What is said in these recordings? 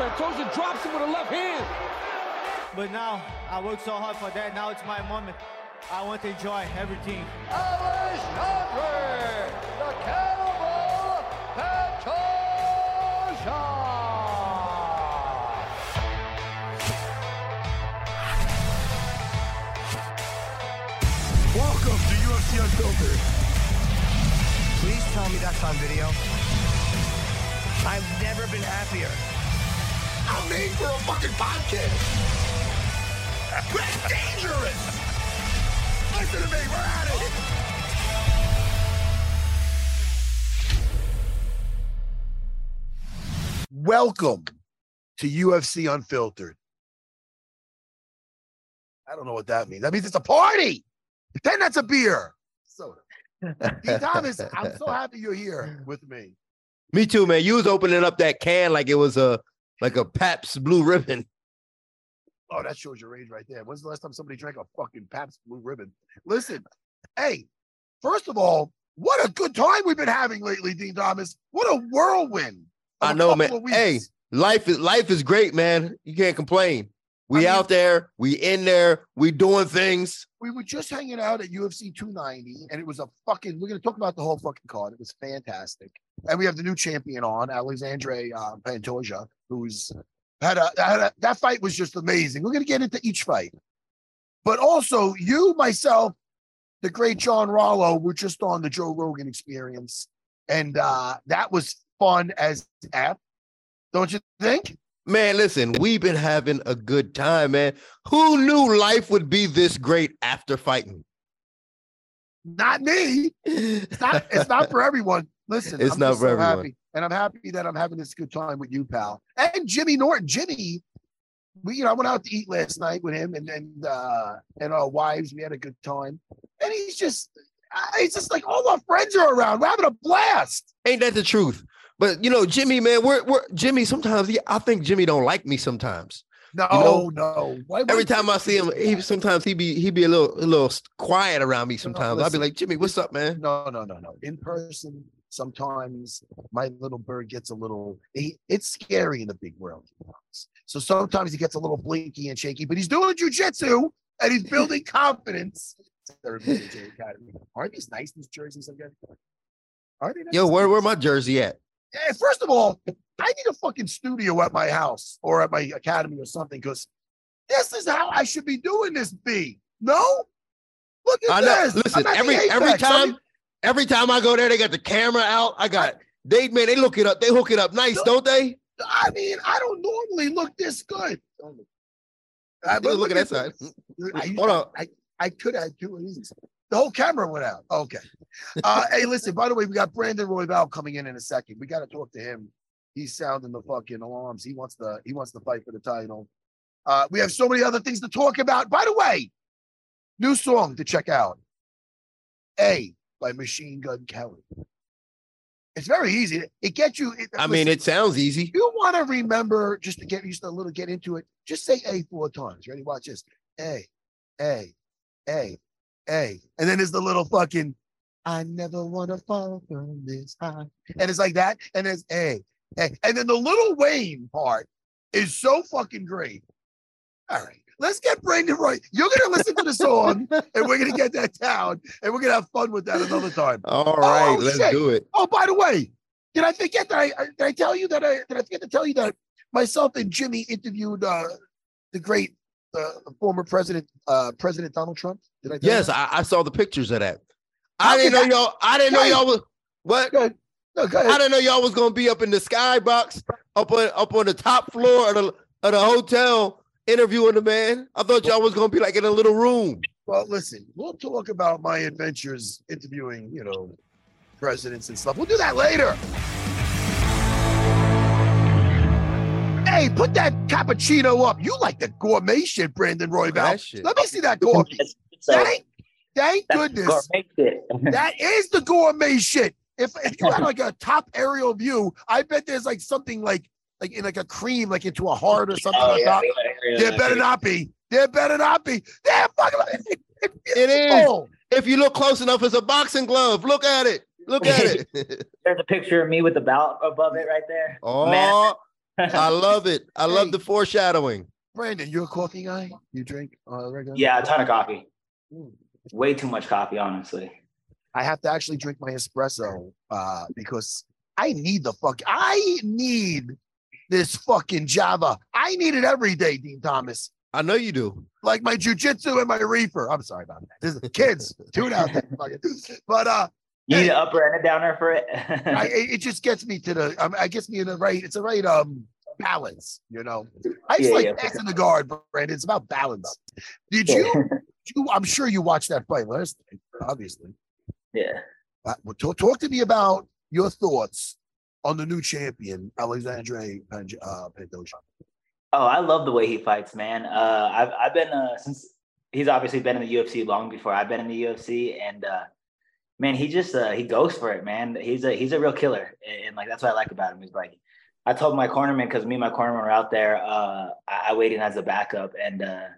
Pantoja drops him with a left hand. But now, I worked so hard for that. Now it's my moment. I want to enjoy everything. Alexandre, the cannibal Pantoja. Welcome to UFC Unfiltered. Please tell me that's on video. I've never been happier. I'm made for a fucking podcast. That's dangerous. Listen to me, we're at it. Welcome to UFC Unfiltered. I don't know what that means. That means it's a party. Then that's a beer. So, D. Thomas, I'm so happy you're here with me. Me too, man. You was opening up that can like it was a like a Pabst Blue Ribbon. Oh, that shows your age right there. When's the last time somebody drank a fucking Pabst Blue Ribbon? Listen, hey, first of all, what a good time we've been having lately, Din Thomas. What a whirlwind. I know, man. Hey, life is life is great, man. You can't complain. We I mean- out there, we in there, we doing things. we were just hanging out at UFC 290, and it was a fucking. We're gonna talk about the whole fucking card. It was fantastic, and we have the new champion on, Alexandre uh, Pantoja, who's had a, had a that fight was just amazing. We're gonna get into each fight, but also you, myself, the great John Rollo, were just on the Joe Rogan Experience, and uh that was fun as f. Don't you think? Man, listen, we've been having a good time, man. Who knew life would be this great after fighting? Not me. It's not. It's not for everyone. Listen, It's I'm not for so everyone. Happy, and I'm happy that I'm having this good time with you, pal, and Jimmy Norton. Jimmy, we you know I went out to eat last night with him and and uh, and our wives. We had a good time, and he's just he's just like all our friends are around. We're having a blast. Ain't that the truth? But you know, Jimmy, man, we're we're Jimmy. Sometimes I think Jimmy don't like me sometimes. No, know, no. Why, Every time I see him, he sometimes he be he be a little a little quiet around me. Sometimes I'll be like, Jimmy, what's up, man? No, no, no, no. In person, sometimes my little bird gets a little. He, it's scary in the big world. So sometimes he gets a little blinky and shaky, but he's doing jujitsu and he's building confidence. They're military academy. Aren't these nice? These jerseys i'm again? Are they? Nice? Yo, where where my jersey at? Yeah, first of all, I need a fucking studio at my house or at my academy or something because this is how I should be doing this. B. No, look at I know. this. Listen, I'm at the every every time, every time I go there, they got the camera out. I got they man, they look it up. They hook it up nice, No. don't they? I mean, I don't normally look this good. Uh, Look, look at that side. I, Hold on. I, I could have two of these. The whole camera went out. Okay. Uh, hey, listen, by the way, we got Brandon Royval coming in in a second. We got to talk to him. He's sounding the fucking alarms. He wants the he wants to fight for the title. Uh, we have so many other things to talk about. By the way, new song to check out. A by Machine Gun Kelly. It's very easy. It gets you. It, I mean, it sounds easy. you want to remember just to get used to a little get into it, just say A four times. Ready? Watch this. A, A, A, A. And then there's the little fucking, I never want to fall from this high. And it's like that. And there's A, A. And then the Lil Wayne part is so fucking great. All right. Let's get Brandon Roy. You're gonna listen to the song, and we're gonna get that down, and we're gonna have fun with that another time. All right, Oh, let's shit. do it. Oh, by the way, did I forget that I I- did I tell you that I did I forget to tell you that myself and Jimmy interviewed uh the great uh, former president uh President Donald Trump? Did I tell Yes, you? I, I saw the pictures of that. I didn't know y'all. I didn't know Right. y'all was what. Go ahead. No, go I didn't know y'all was gonna be up in the skybox, up on up on the top floor of the of the hotel interviewing the man. I thought y'all was gonna be like in a little room. Well, listen, we'll talk about my adventures interviewing, you know, presidents and stuff. We'll do that later. Hey, put that cappuccino up. You like the gourmet shit, Brandon Royval. Let me see that coffee. So Thank, thank goodness. That is the gourmet shit. If, if you had like a top aerial view, I bet there's like something like like in like a cream, like into a heart or something Oh, like yeah, that. yeah, There yeah, better not be. There better not be. There fucking it's It is. beautiful. If you look close enough, it's a boxing glove. Look at it. Look at it. There's a picture of me with the belt above it right there. oh, I love it. I love Hey. the foreshadowing. Brandon, you're a coffee guy? You drink uh, regular? yeah, a ton of coffee. Mm. Way too much coffee, honestly. I have to actually drink my espresso uh, because I need the fuck. I need this fucking Java. I need it every day, Din Thomas. I know you do. Like my jujitsu and my reefer. I'm sorry about that. This is kids. Tune out. But uh, You Hey. need an upper and a downer for it. I, it it just gets me to the. Um, I gets me in the right. It's the right um balance. You know. I just Yeah, like yeah, for passing the guard, Brandon. It's about balance. Did you? you I'm sure you watched that fight last night. Obviously. yeah. Uh, well, talk, talk to me about your thoughts on the new champion, Alexandre Panj- uh, Pantoja. Oh, I love the way he fights, man. Uh, I've I've been uh, since he's obviously been in the UFC long before I've been in the UFC, and uh, man, he just uh, he goes for it, man. He's a he's a real killer, and, and, like that's what I like about him. He's like, I told my cornerman because me and my cornerman were out there. Uh, I, I waited as a backup, and uh,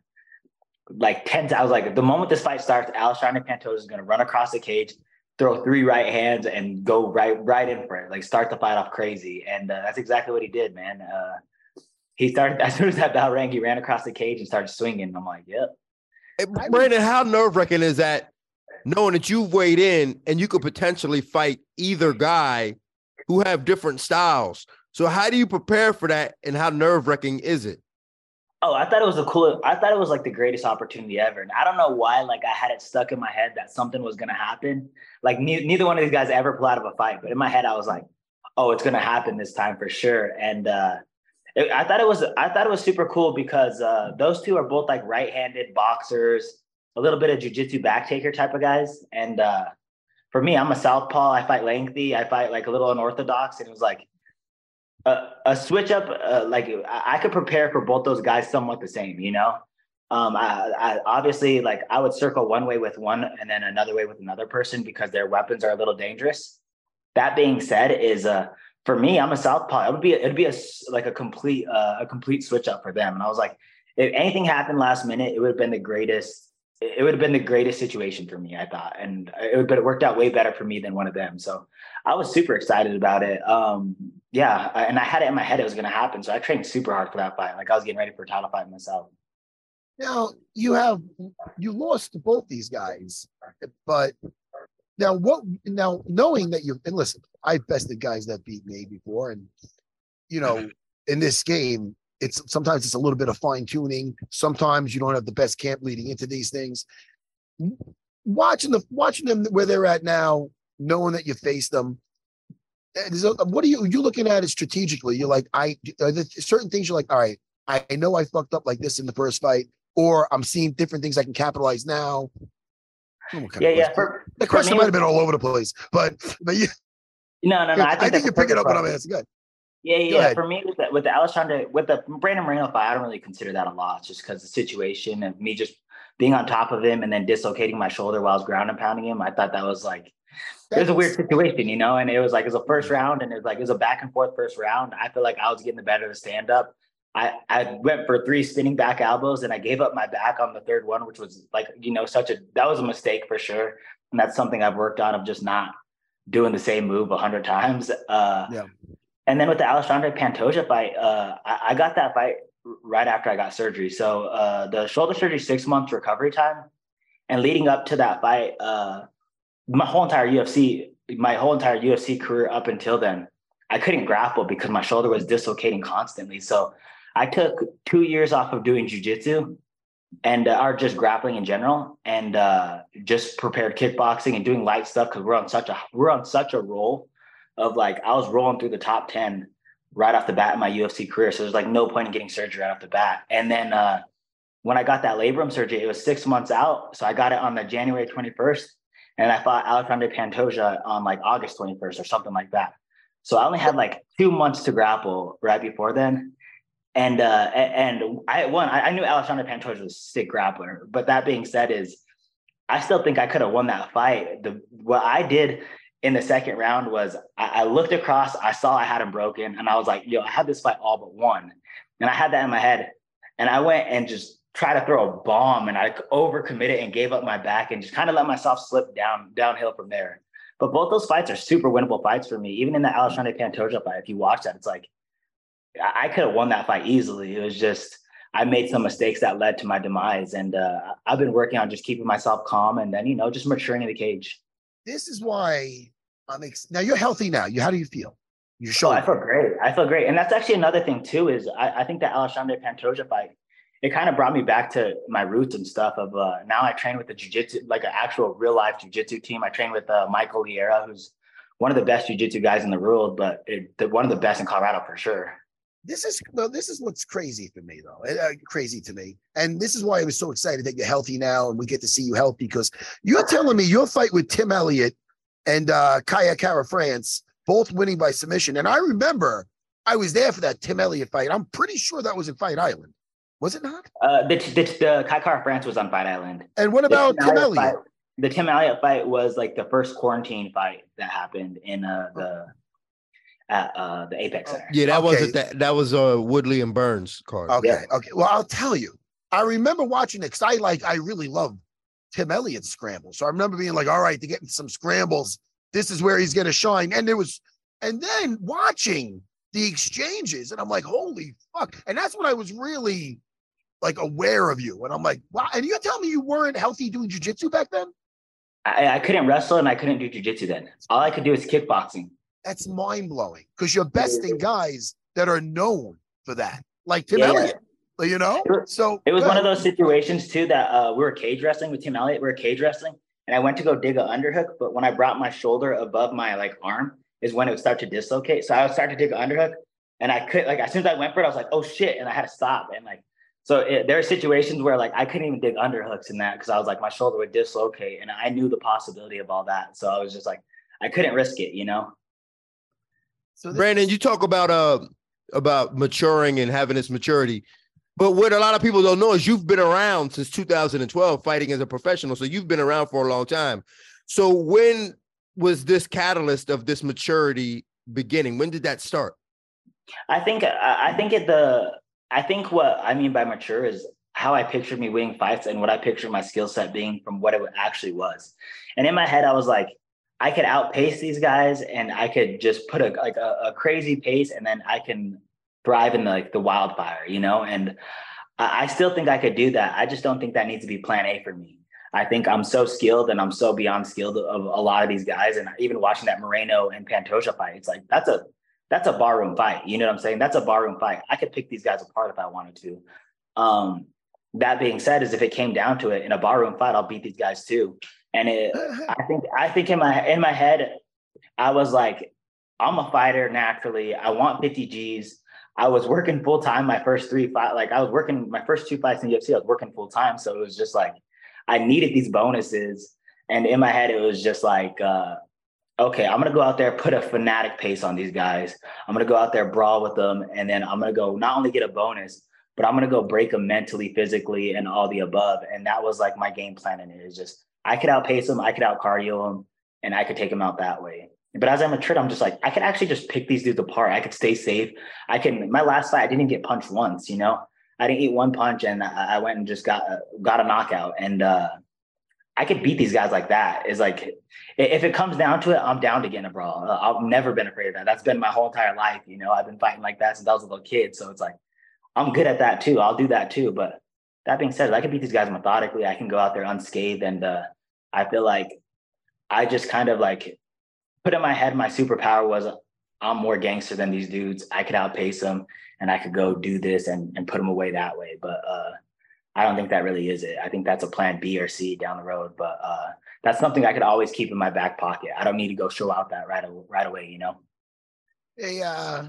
like ten, I was like, the moment this fight starts, Alexander Pantoja is gonna run across the cage, throw three right hands, and go right right in for it. Like start the fight off crazy, and uh, that's exactly what he did, man. Uh, he started as soon as that bell rang, he ran across the cage and started swinging. I'm like, yep. Hey, Brandon, how nerve wracking is that knowing that you've weighed in and you could potentially fight either guy who have different styles? So, how do you prepare for that and how nerve wracking is it? Oh, I thought it was the cool. I thought it was like the greatest opportunity ever, and I don't know why. Like I had it stuck in my head that something was gonna happen. Like ne- neither one of these guys ever pull out of a fight, but in my head I was like, "Oh, it's gonna happen this time for sure." And uh, I thought it was. I thought it was super cool because uh, those two are both like right-handed boxers, a little bit of jujitsu back taker type of guys. And uh, for me, I'm a southpaw. I fight lengthy. I fight like a little unorthodox, and it was like a, switch up uh, like I, I could prepare for both those guys somewhat the same you know? Um I, I obviously like i would circle one way with one and then another way with another person because their weapons are a little dangerous. That being said is uh for me i'm a southpaw. It would be it'd be a like a complete uh, a complete switch up for them. And i was like if anything happened last minute it would have been the greatest it would have been the greatest situation for me i thought. And it would but it worked out way better for me than one of them. So I was super excited about it. Um, yeah, I- and I had it in my head it was going to happen, so I trained super hard for that fight. Like I was getting ready for a title fight myself. Now you have you lost to both these guys, but now what? Now knowing that you and listen, I've bested guys that beat me before, and you know, in this game, it's sometimes it's a little bit of fine tuning. Sometimes you don't have the best camp leading into these things. Watching the watching them where they're at now, knowing that you face them. eh, What are you you looking at it strategically? You're like, I are there certain things you're like, all right, I know I fucked up like this in the first fight, or I'm seeing different things I can capitalize now. I don't know what kind Yeah, yeah. For, the question me, might have been all over the place, but but you, no, no, no. I I think, think, you're the picking up what perfect I'm asking. Good. Yeah, yeah. For me, with the, with the Alexander, with the Brandon Moreno fight, I don't really consider that a loss, just because the situation of me just being on top of him and then dislocating my shoulder while I was ground and pounding him. I thought that was like it was a weird situation, you know, and it was like it was a first round and it was like it was a back and forth first round. I feel like I was getting the better of the stand up. I, I went for three spinning back elbows and I gave up my back on the third one, which was like, you know, such a, that was a mistake for sure. And that's something I've worked on of just not doing the same move a hundred times. Uh, Yeah. And then with the Alexandre Pantoja fight, uh, I, I got that fight right after I got surgery. So uh, the shoulder surgery, six months recovery time. And leading up to that fight, uh, my whole entire UFC, my whole entire UFC career up until then, I couldn't grapple because my shoulder was dislocating constantly. So I took two years off of doing jujitsu and uh, just grappling in general, and uh, just prepared kickboxing and doing light stuff because we're on such a we're on such a roll of like I was rolling through the top ten right off the bat in my UFC career. So there's like no point in getting surgery right off the bat. And then uh, when I got that labrum surgery, it was six months out. So I got it on the January 21st, and I fought Alexander Pantoja on like August 21st or something like that. So I only had like two months to grapple right before then. And uh, and I won. I, knew Alexander Pantoja was a sick grappler, but that being said, is I still think I could have won that fight. The what I did in the second round was I, I looked across, I saw I had him broken, and I was like, yo, I had this fight all but one. And I had that in my head. And I went and just tried to throw a bomb and I overcommitted and gave up my back and just kind of let myself slip down downhill from there. But both those fights are super winnable fights for me. Even in the Alexander Pantoja fight, if you watch that, it's like I, I could have won that fight easily. It was just I made some mistakes that led to my demise, and uh, I've been working on just keeping myself calm and then you know just maturing in the cage. This is why I'm ex- now you're healthy now. You how do you feel? Your Oh, shoulder. I feel great. I feel great. And that's actually another thing too, is I, I think that Alexander Pantoja fight, it kind of brought me back to my roots and stuff of uh, now I train with the jujitsu, like an actual real life jujitsu team. I train with uh, Michael Liera, who's one of the best jujitsu guys in the world, but it, the, one of the best in Colorado for sure. This is this is what's crazy for me though. Uh, crazy to me, and this is why I was so excited that you're healthy now, and we get to see you healthy because you're telling me your fight with Tim Elliott and uh, Kai Kara France both winning by submission, and I remember I was there for that Tim Elliott fight. I'm pretty sure that was in Fight Island, was it not? Uh, the, the, the Kai Kara France was on Fight Island. And what The about Tim Elliott Elliott? fight- the Tim Elliott fight was like the first quarantine fight that happened in uh, the at uh, the Apex Center. Yeah, that Okay. wasn't that. That was uh Woodley and Burns card. Okay, Yeah. okay. Well, I'll tell you. I remember watching it because I like I really love Tim Elliott's scramble. So I remember being like, all right, to get into some scrambles, this is where he's gonna shine. And there was, and then watching the exchanges, and I'm like, holy fuck. And that's when I was really like aware of you. And I'm like, wow. And you're telling me you weren't healthy doing jujitsu back then? I, I couldn't wrestle and I couldn't do jujitsu then. All I could do is kickboxing. That's mind blowing because you're besting guys that are known for that, like Tim Yeah. Elliott. You know? So It was one of those situations too that uh, we were cage wrestling with Tim Elliott. We were cage wrestling, and I went to go dig a underhook, but when I brought my shoulder above my like arm, is when it would start to dislocate. So I would start to dig an underhook, and I could like as soon as I went for it, I was like, oh shit, and I had to stop. And like, so it, there are situations where like I couldn't even dig underhooks in that because I was like my shoulder would dislocate, and I knew the possibility of all that. So I was just like, I couldn't risk it, you know. So this- Brandon, you talk about uh about maturing and having this maturity, but what a lot of people don't know is you've been around since 2012 fighting as a professional, so you've been around for a long time. So when was this catalyst of this maturity beginning? When did that start? I think I I think it the I think what I mean by mature is how I pictured me winning fights and what I pictured my skill set being from what it actually was. And in my head, I was like, I could outpace these guys and I could just put a like a, a crazy pace and then I can thrive in the, like the wildfire, you know? And I, I still think I could do that. I just don't think that needs to be plan A for me. I think I'm so skilled and I'm so beyond skilled of a lot of these guys. And even watching that Moreno and Pantoja fight, it's like that's a that's a barroom fight. You know what I'm saying? That's a barroom fight. I could pick these guys apart if I wanted to. Um, that being said, is if it came down to it in a barroom fight, I'll beat these guys too. And it, I think, I think in my in my head, I was like, I'm a fighter naturally. I want 50 G's. I was working full time my first three fight. Like I was working my first two fights in UFC. I was working full time, so it was just like I needed these bonuses. And in my head, it was just like, uh, okay, I'm gonna go out there, put a fanatic pace on these guys. I'm gonna go out there, brawl with them, and then I'm gonna go not only get a bonus, but I'm gonna go break them mentally, physically, and all the above. And that was like my game plan. And it is just I could outpace them, I could out cardio them, and I could take them out that way. But as I'm a matured, I'm just like, I could actually just pick these dudes apart. I could stay safe. I can. My last fight, I didn't get punched once. You know, I didn't eat one punch, and I, I went and just got got a knockout. And uh, I could beat these guys like that. Is like, if it comes down to it, I'm down to get in a brawl. Uh, I've never been afraid of that. That's been my whole entire life. You know, I've been fighting like that since I was a little kid. So it's like, I'm good at that too. I'll do that too. But that being said, I can beat these guys methodically. I can go out there unscathed, and uh, I feel like I just kind of like put in my head my superpower was I'm more gangster than these dudes. I could outpace them and I could go do this and, and put them away that way. But uh, I don't think that really is it. I think that's a plan B or C down the road. But uh, that's something I could always keep in my back pocket. I don't need to go show out that right, right away, you know? Hey, uh,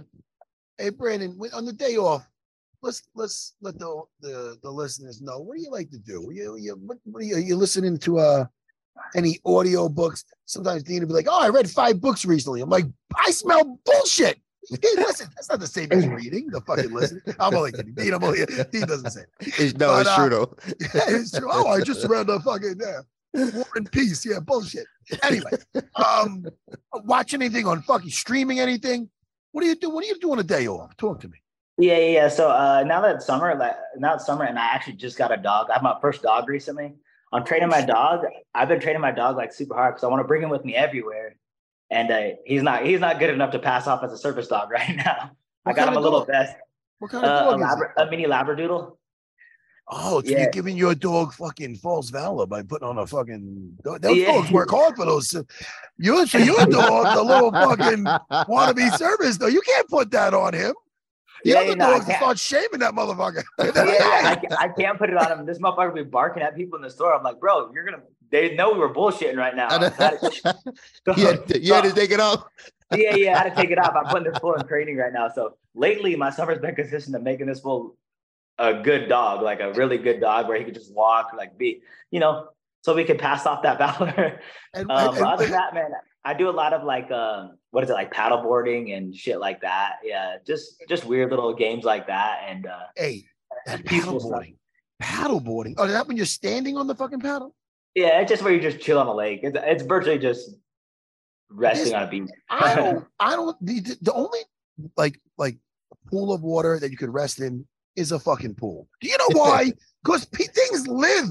hey, Brandon, on the day off, let's let's let the the, the listeners know what do you like to do? You you what, what are you, are you listening to uh any audio books. Sometimes Din would be like, "Oh, I read five books recently." I'm like, "I smell bullshit." Hey, listen, that's not the same as reading. The fucking listen. I'm only kidding. Din, I'm only Din doesn't say. It. No, but, it's uh, true though. Yeah, it's true. Oh, I just read the fucking yeah. War and Peace. Yeah, bullshit. Anyway, um, watch anything on fucking streaming anything? What do you do? What do you do on a day off? Talk to me. Yeah, yeah, yeah. So uh, now that it's summer, like now it's summer, and I actually just got a dog. I have my first dog recently. I'm training my dog. I've been training my dog like super hard because I want to bring him with me everywhere. And uh, he's not he's not good enough to pass off as a service dog right now. What I got him a little vest. What kind of uh, dog a, labra- a mini labradoodle. Oh, it's yeah. giving your dog fucking false valor by putting on a fucking. Those yeah. dogs work hard for those. You, so your dog, the little fucking wannabe service, though, you can't put that on him. The yeah, other no, dogs start shaming that motherfucker. yeah, I, I, can't put it on him. This motherfucker be barking at people in the store. I'm like, bro, you're gonna. They know we were bullshitting right now. so, you, had to, you had to take it off. yeah, yeah, I had to take it off. I'm putting this fool in training right now. So lately, my summer's been consistent of making this fool a good dog, like a really good dog, where he could just walk, like be, you know, so we could pass off that valor. And, um, and, other than that, man, I do a lot of like um, what is it like paddleboarding and shit like that. Yeah, just just weird little games like that. And uh, hey, that paddleboarding, paddleboarding. Oh, is that when you're standing on the fucking paddle? Yeah, it's just where you just chill on the lake. It's, it's virtually just resting on a beach. I don't. I don't. The, the only like like pool of water that you could rest in is a fucking pool. Do you know why? Because things live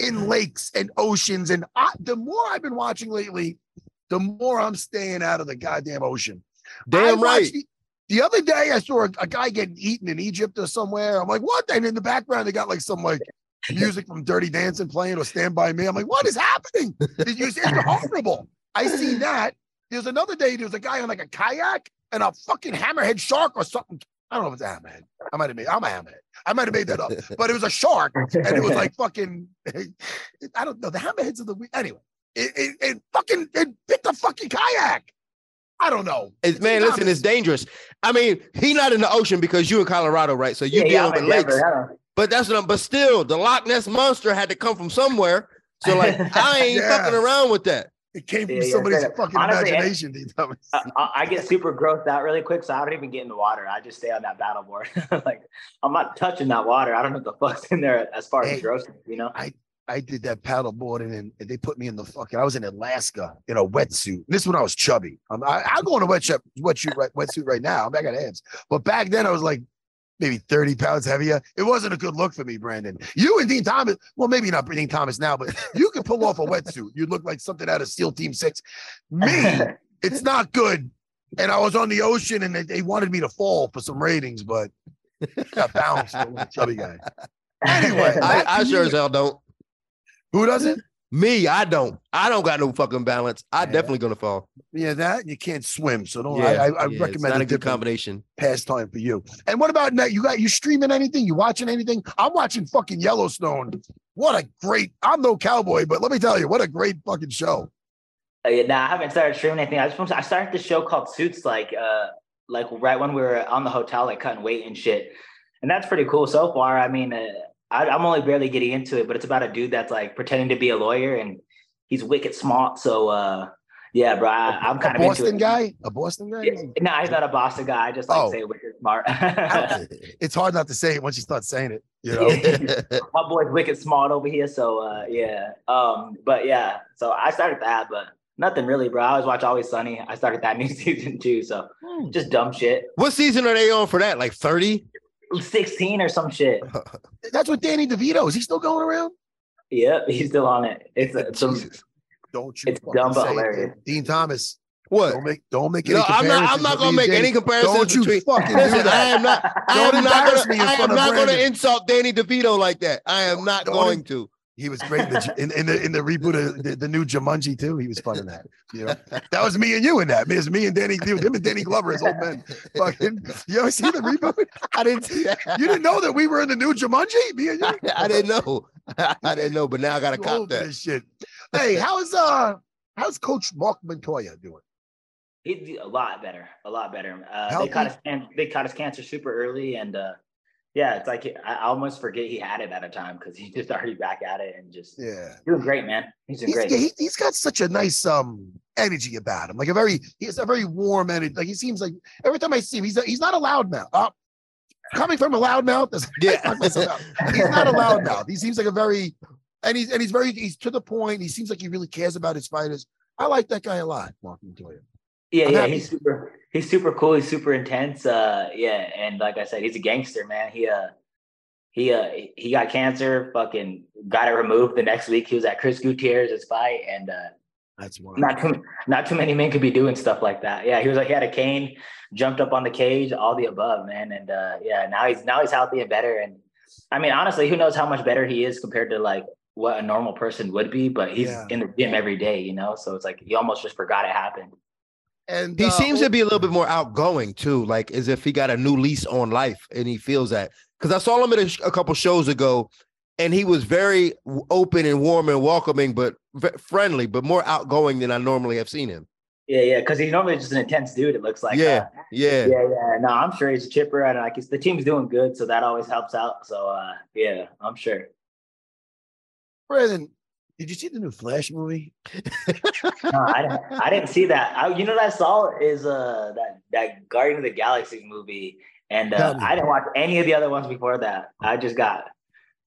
in lakes and oceans. And I, the more I've been watching lately, the more I'm staying out of the goddamn ocean. Damn right. The, the, other day, I saw a, a, guy getting eaten in Egypt or somewhere. I'm like, what? And in the background, they got like some like music from Dirty Dancing playing or Stand By Me. I'm like, what is happening? It's horrible. I see that. There's another day, there was a guy on like a kayak and a fucking hammerhead shark or something. I don't know if it's a hammerhead. I might have made. I'm a hammerhead. I might have made that up, but it was a shark, and it was like fucking. I don't know. The hammerheads of the week. Anyway, it, it, it fucking it bit the fucking kayak. I don't know. It's, man, it's listen, it's dangerous. I mean, he not in the ocean because you in Colorado, right? So you yeah, dealing with lakes. But that's what I'm, but still, the Loch Ness monster had to come from somewhere. So like, I ain't yeah. fucking around with that. It came from yeah, somebody's fucking Honestly, imagination. I, I, get super grossed out really quick, so I don't even get in the water. I just stay on that battle board. like I'm not touching that water. I don't know what the fuck's in there as far hey, as gross, you know. I I did that paddle boarding and, and they put me in the fucking. I was in Alaska in a wetsuit. This when I was chubby. I'm, I, I go in a wetsuit, wetsuit, right, wetsuit right now. I'm back at abs, but back then I was like maybe 30 pounds heavier. It wasn't a good look for me, Brandon. You and Din Thomas, well, maybe not Din Thomas now, but you could pull off a wetsuit. You'd look like something out of SEAL Team Six. Me, it's not good. And I was on the ocean and they, they wanted me to fall for some ratings, but got bounced chubby guy. Anyway, I, I sure as hell don't. Who doesn't? Me, I don't. I don't got no fucking balance. I yeah. definitely gonna fall. Yeah, that you can't swim, so don't. Yeah, I, I, yeah, recommend a, a good combination pastime for you. And what about that? You got you streaming anything? You watching anything? I'm watching fucking Yellowstone. What a great! I'm no cowboy, but let me tell you, what a great fucking show. Uh, yeah, nah, I haven't started streaming anything. I just I started the show called Suits, like uh, like right when we were on the hotel, like cutting weight and shit, and that's pretty cool so far. I mean. Uh, I, am only barely getting into it, but it's about a dude that's like pretending to be a lawyer and he's wicked smart. So uh, yeah, bro, I, am kind a of Boston guy. A Boston guy? Yeah, no, he's not a Boston guy. I just like oh. say wicked smart. it's hard not to say it once you start saying it. You know, my boy's wicked smart over here. So uh, yeah, um, but yeah, so I started that, but Nothing really, bro. I always watch Always Sunny. I started that new season too, so just dumb shit. What season are they on for that? Like 30? 16 or some shit. That's what Danny DeVito is. He still going around? Yep, he's still on it. It's uh, a, some, Don't you? It's fucking dumb but say it, hilarious. Din Thomas. What? Don't make don't make any No, I'm not. I'm not gonna make and any Danny. comparisons Don't you between. fucking do Listen, I that. am not. I am not gonna. I am front of not gonna insult Danny DeVito like that. I am not Don't going to. He was great in the, in, in the in the reboot of the, the new Jumanji too. He was fun in that. You know, that was me and you in that. It was me and Danny. Him and Danny Glover as old men. Fucking, you ever see the reboot? I didn't see that. You didn't know that we were in the new Jumanji. Me and you. I didn't know. I didn't know, but now I gotta cop that. This shit. Hey, how's uh how's Coach Mark Montoya doing? he's a lot better, a lot better. Uh, they caught his they caught his cancer super early, and uh, yeah, it's like I I almost forget he had it at a time because he's just already back at it and just Yeah. doing great, man. He's doing He's, great. yeah, he, he's got such a nice um energy about him, like a very he has a very warm energy. Like he seems like every time I see him, he's a, he's not a loudmouth. Uh, coming from a loudmouth, that's- Yeah. I myself out. he's not a loudmouth. He seems like a very and he's and he's very he's to the point. He seems like he really cares about his fighters. I like that guy a lot, Mark Montoya. Yeah, I'm yeah, happy. he's super. He's super cool. He's super intense. Uh, yeah, and like I said, he's a gangster, man. He uh, he uh, he got cancer. Fucking got it removed. The next week, he was at Chris Gutierrez's fight, and uh, That's one. not too not too many men could be doing stuff like that. Yeah, he was like he had a cane, jumped up on the cage, all the above, man. And uh, yeah, now he's now he's healthy and better. And I mean, honestly, who knows how much better he is compared to like what a normal person would be? But he's Yeah. in the gym every day, you know. So it's like he almost just forgot it happened. And He uh, seems to be a little bit more outgoing too, like as if he got a new lease on life, and he feels that. Because I saw him at a, sh- a couple shows ago, and he was very open and warm and welcoming, but v- friendly, but more outgoing than I normally have seen him. Yeah, yeah, because he's normally just an intense dude. It looks like. yeah, uh, yeah, yeah, yeah. No, I'm sure he's a chipper, and like it's, the team's doing good, so that always helps out. So, uh, yeah, I'm sure. Brandon, did you see the new Flash movie? No, I didn't. I didn't see that. I, you know what I saw is uh that that Guardian of the Galaxy movie, and uh, I didn't watch any of the other ones before that. I just got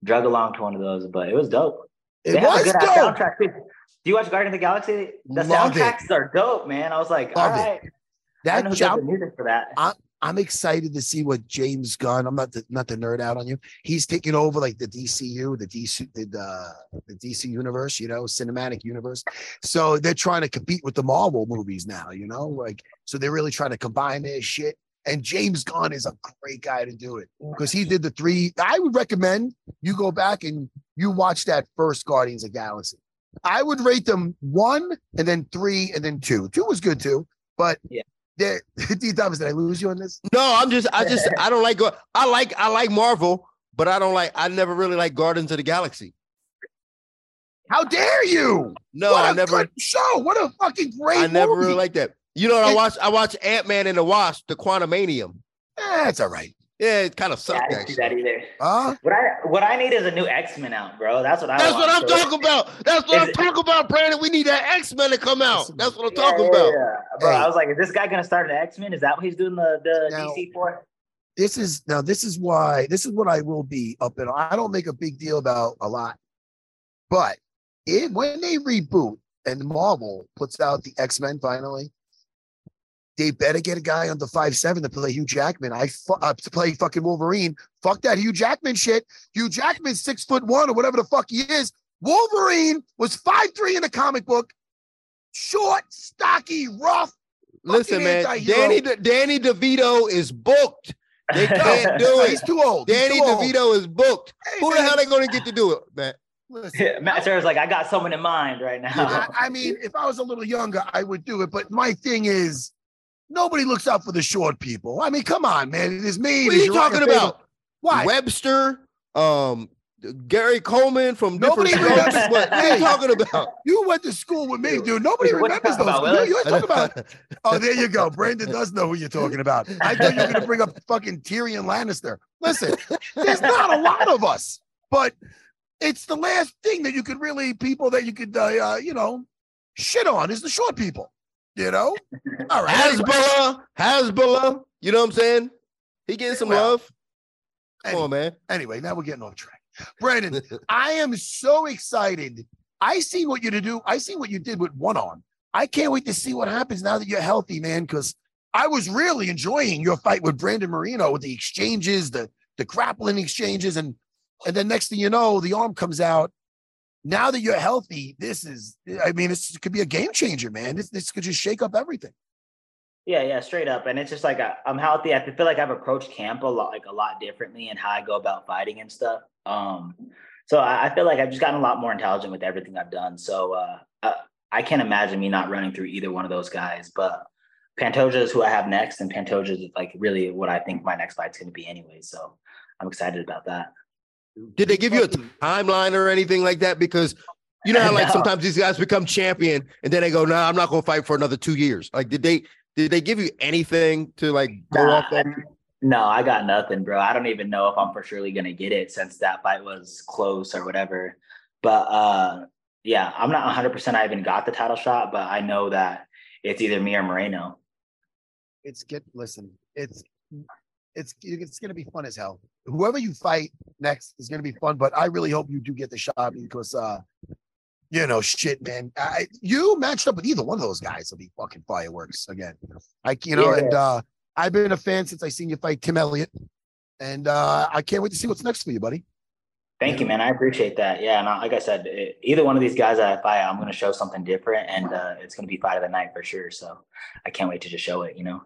drug along to one of those, but it was dope. It They was dope. soundtrack. Do you watch Guardian of the Galaxy? The Love it. soundtracks are dope, man. I was like, Love all it. right. I don't That know who does the music for that. I'm excited to see what James Gunn. I'm not the, not to nerd out on you. He's taking over like the DCU, the DC, the uh, the DC universe, you know, cinematic universe. So they're trying to compete with the Marvel movies now, you know, like so they're really trying to combine their shit. And James Gunn is a great guy to do it because he did the three. I would recommend you go back and you watch that first Guardians of Galaxy. I would rate them one and then three and then two. Two was good too, but Yeah. There, D. Thomas, did I lose you on this? No, I'm just, I just, I don't like. I like, I like Marvel, but I don't like. I never really like Guardians of the Galaxy. How dare you? No, what I never, show. What a fucking great I never movie. really like that. You know what I watched? I watched Ant Man and the Wasp, the Quantumanium. That's all right. Yeah, it kind of Yeah. I didn't see that either. Huh? What I what I need is a new X Men out, bro. That's what I. That's want. what I'm So- talking about. That's what I'm it- talking about, Brandon. We need that X Men to come out. That's what I'm Yeah, talking yeah, about. yeah. Bro, Hey. I was like, is this guy gonna start an X Men? Is that what he's doing the the Now- DC for? This is now. This is why. This is what I will be up in. I don't make a big deal about a lot, but it when they reboot and Marvel puts out the X Men finally, they better get a guy under five seven to play Hugh Jackman. I fu- uh, to play fucking Wolverine. Fuck that Hugh Jackman shit. Hugh Jackman's six foot one or whatever the fuck he is. Wolverine was five three in the comic book. Short, stocky, rough. Listen, man, anti-hero. Danny De- Danny DeVito is booked. They can't do it. He's too old. He's Danny too old. DeVito is booked. Hey, Who the man, hell they going to get to do it, man? listen, Matt Serra's like, I got someone in mind right now. I, I mean, if I was a little younger, I would do it. But my thing is, nobody looks out for the short people. I mean, come on, man. It is me. What are you talking about? Why? Webster, um, Gary Coleman from Nobody different remembers- What, what are Hey. you talking about? You went to school with me, dude. Nobody What remembers those. about, You, Willis? you talking about? Oh, there you go. Brandon does know who you're talking about. I thought you were going to bring up fucking Tyrion Lannister. Listen, there's not a lot of us, but it's the last thing that you could really people that you could, uh, uh, you know, shit on is the short people. You know. All right. anyway. Hasbullah, Hasbullah. You know what I'm saying? He getting some Well, love. Come on, man. Anyway, now we're getting off track. Brandon, I am so excited. I see what you to do. I see what you did with one arm. I can't wait to see what happens now that you're healthy, man. Because I was really enjoying your fight with Brandon Moreno with the exchanges, the the grappling exchanges, and and then next thing you know, the arm comes out. Now that you're healthy, this is I mean, this could be a game changer, man. This this could just shake up everything. Yeah, yeah, straight up. And it's just like I, I'm healthy. I feel like I've approached camp a lot, like a lot differently, and how I go about fighting and stuff. Um, so I, I feel like I've just gotten a lot more intelligent with everything I've done. So uh, I, I can't imagine me not running through either one of those guys. But Pantoja is who I have next, and Pantoja is like really what I think my next fight's going to be anyway. So I'm excited about that. Did they give you a timeline or anything like that? Because you know how like No. sometimes these guys become champion and then they go, "No, I'm not going to fight for another two years." Like, did they did they give you anything to like go Nah, off of? No, I got nothing, bro. I don't even know if I'm for surely gonna get it since that fight was close or whatever. But uh yeah, I'm not 100 percent I even got the title shot, but I know that it's either me or Moreno. It's get listen, it's it's it's gonna be fun as hell. Whoever you fight next is gonna be fun, but I really hope you do get the shot because uh you know, shit, man. I, you matched up with either one of those guys will be fucking fireworks again. Like, you know, Yeah. and uh I've been a fan since I seen you fight Tim Elliott. And uh I can't wait to see what's next for you, buddy. Thank you, man. I appreciate that. Yeah, and like I said, e- either one of these guys that I fight, I'm gonna show something different, and uh, it's gonna be fight of the night for sure. So I can't wait to just show it. You know.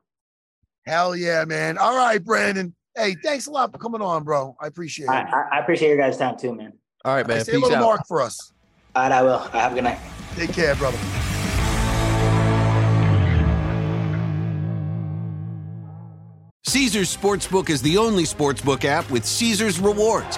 Hell yeah, man. All right, Brandon. Hey, thanks a lot for coming on, bro. I appreciate it. I, I, I appreciate your guys' time too, man. All right, Hey, man. say a Peace little out. mark for us. All right, I will. Have a good night. Take care, brother. Caesars Sportsbook is the only sportsbook app with Caesars rewards.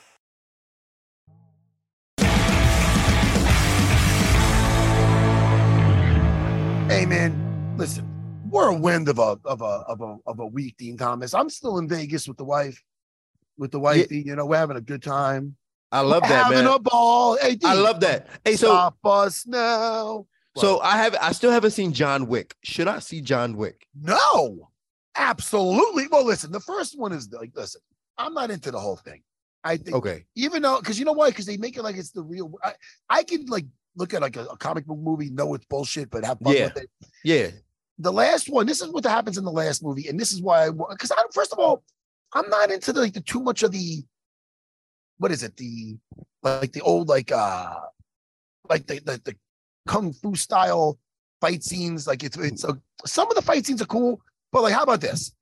Hey man, listen, whirlwind of a of a of a of a week, Din Thomas. I'm still in Vegas with the wife, with the wifey. You know, we're having a good time. I love that, having man. a ball. Hey, Din, I love that. Hey, so stop us now. so I have I still haven't seen John Wick. Should I see John Wick? No, absolutely. Well, listen, the first one is like, listen, I'm not into the whole thing. I think Okay. even though because you know why? Because they make it like it's the real. I, I could like look at like a, a comic book movie, know it's bullshit, but have fun Yeah. with it. Yeah. The last one, this is what happens in the last movie, and this is why I because I first of all, I'm not into the, like the too much of the what is it the like the old like uh like the the, the kung fu style fight scenes. Like it's it's a, some of the fight scenes are cool, but like how about this?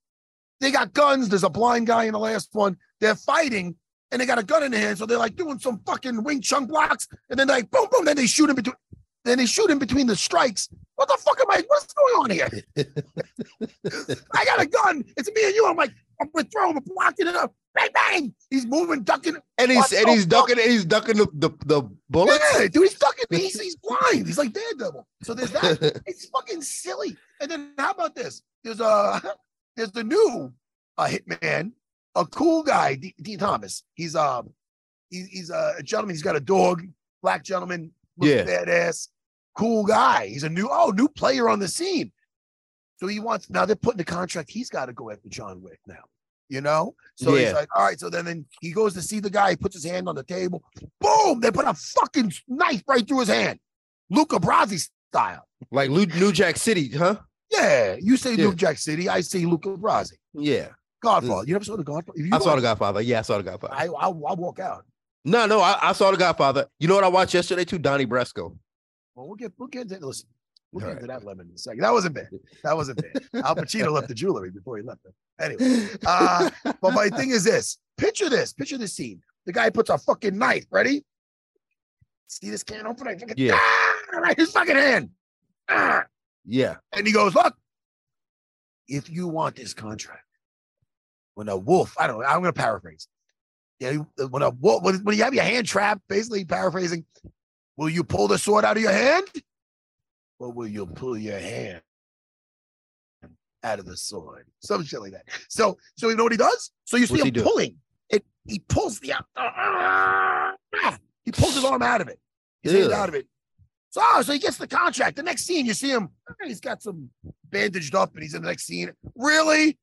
They got guns. There's a blind guy in the last one. They're fighting, and they got a gun in their hand, so they're like doing some fucking Wing Chun blocks, and then like boom, boom, then they shoot him between. Then they shoot him between the strikes. What the fuck am I? What's going on here? I got a gun. It's me and you. I'm like, I'm gonna throw him, I'm blocking it up. Bang, bang. He's moving, ducking. And he's and he's ducking he's ducking the the, the bullets. Yeah, dude, he's ducking. He's, he's blind. He's like Daredevil. So there's that. it's fucking silly. And then how about this? There's a there's the new uh, hitman, a cool guy, D, D. Thomas. He's um he's, he's a gentleman. He's got a dog, black gentleman, Yeah. badass, cool guy. He's a new oh new player on the scene. So he wants now they're putting the contract. He's got to go after John Wick now. You know, so he's like, all right. So then, then he goes to see the guy. He puts his hand on the table. Boom! They put a fucking knife right through his hand, Luca Brasi style. like New, New Jack City, huh? Yeah, you say Yeah. New Jack City, I say Luca Brasi. Yeah. Godfather. You never saw the Godfather? I saw the Godfather. Yeah, I saw the Godfather. I, I, I'll walk out. no, no, I, I saw the Godfather. You know what I watched yesterday too? Donnie Brasco. Well, we'll get we'll get into listen. We'll All get into right. that lemon in a second. That wasn't bad. That wasn't bad. Al Pacino left the jewelry before he left it. Anyway, uh, but my thing is this: picture this, picture this scene. The guy puts a fucking knife. Ready? See this can open? I fucking Yeah. ah, right, his fucking hand. Ah. Yeah. And he goes, Look, if you want this contract, when a wolf, I don't know, I'm going to paraphrase. Yeah, when a wolf, when, when you have your hand trapped, basically paraphrasing, will you pull the sword out of your hand? Or will you pull your hand out of the sword? Some shit like that. So, so you know what he does? So you see What's him pulling. It he pulls the ah, he pulls his arm out of it. His hand out of it. So, oh, so he gets the contract. The next scene, you see him. He's got some bandaged up, and he's in the next scene. Really?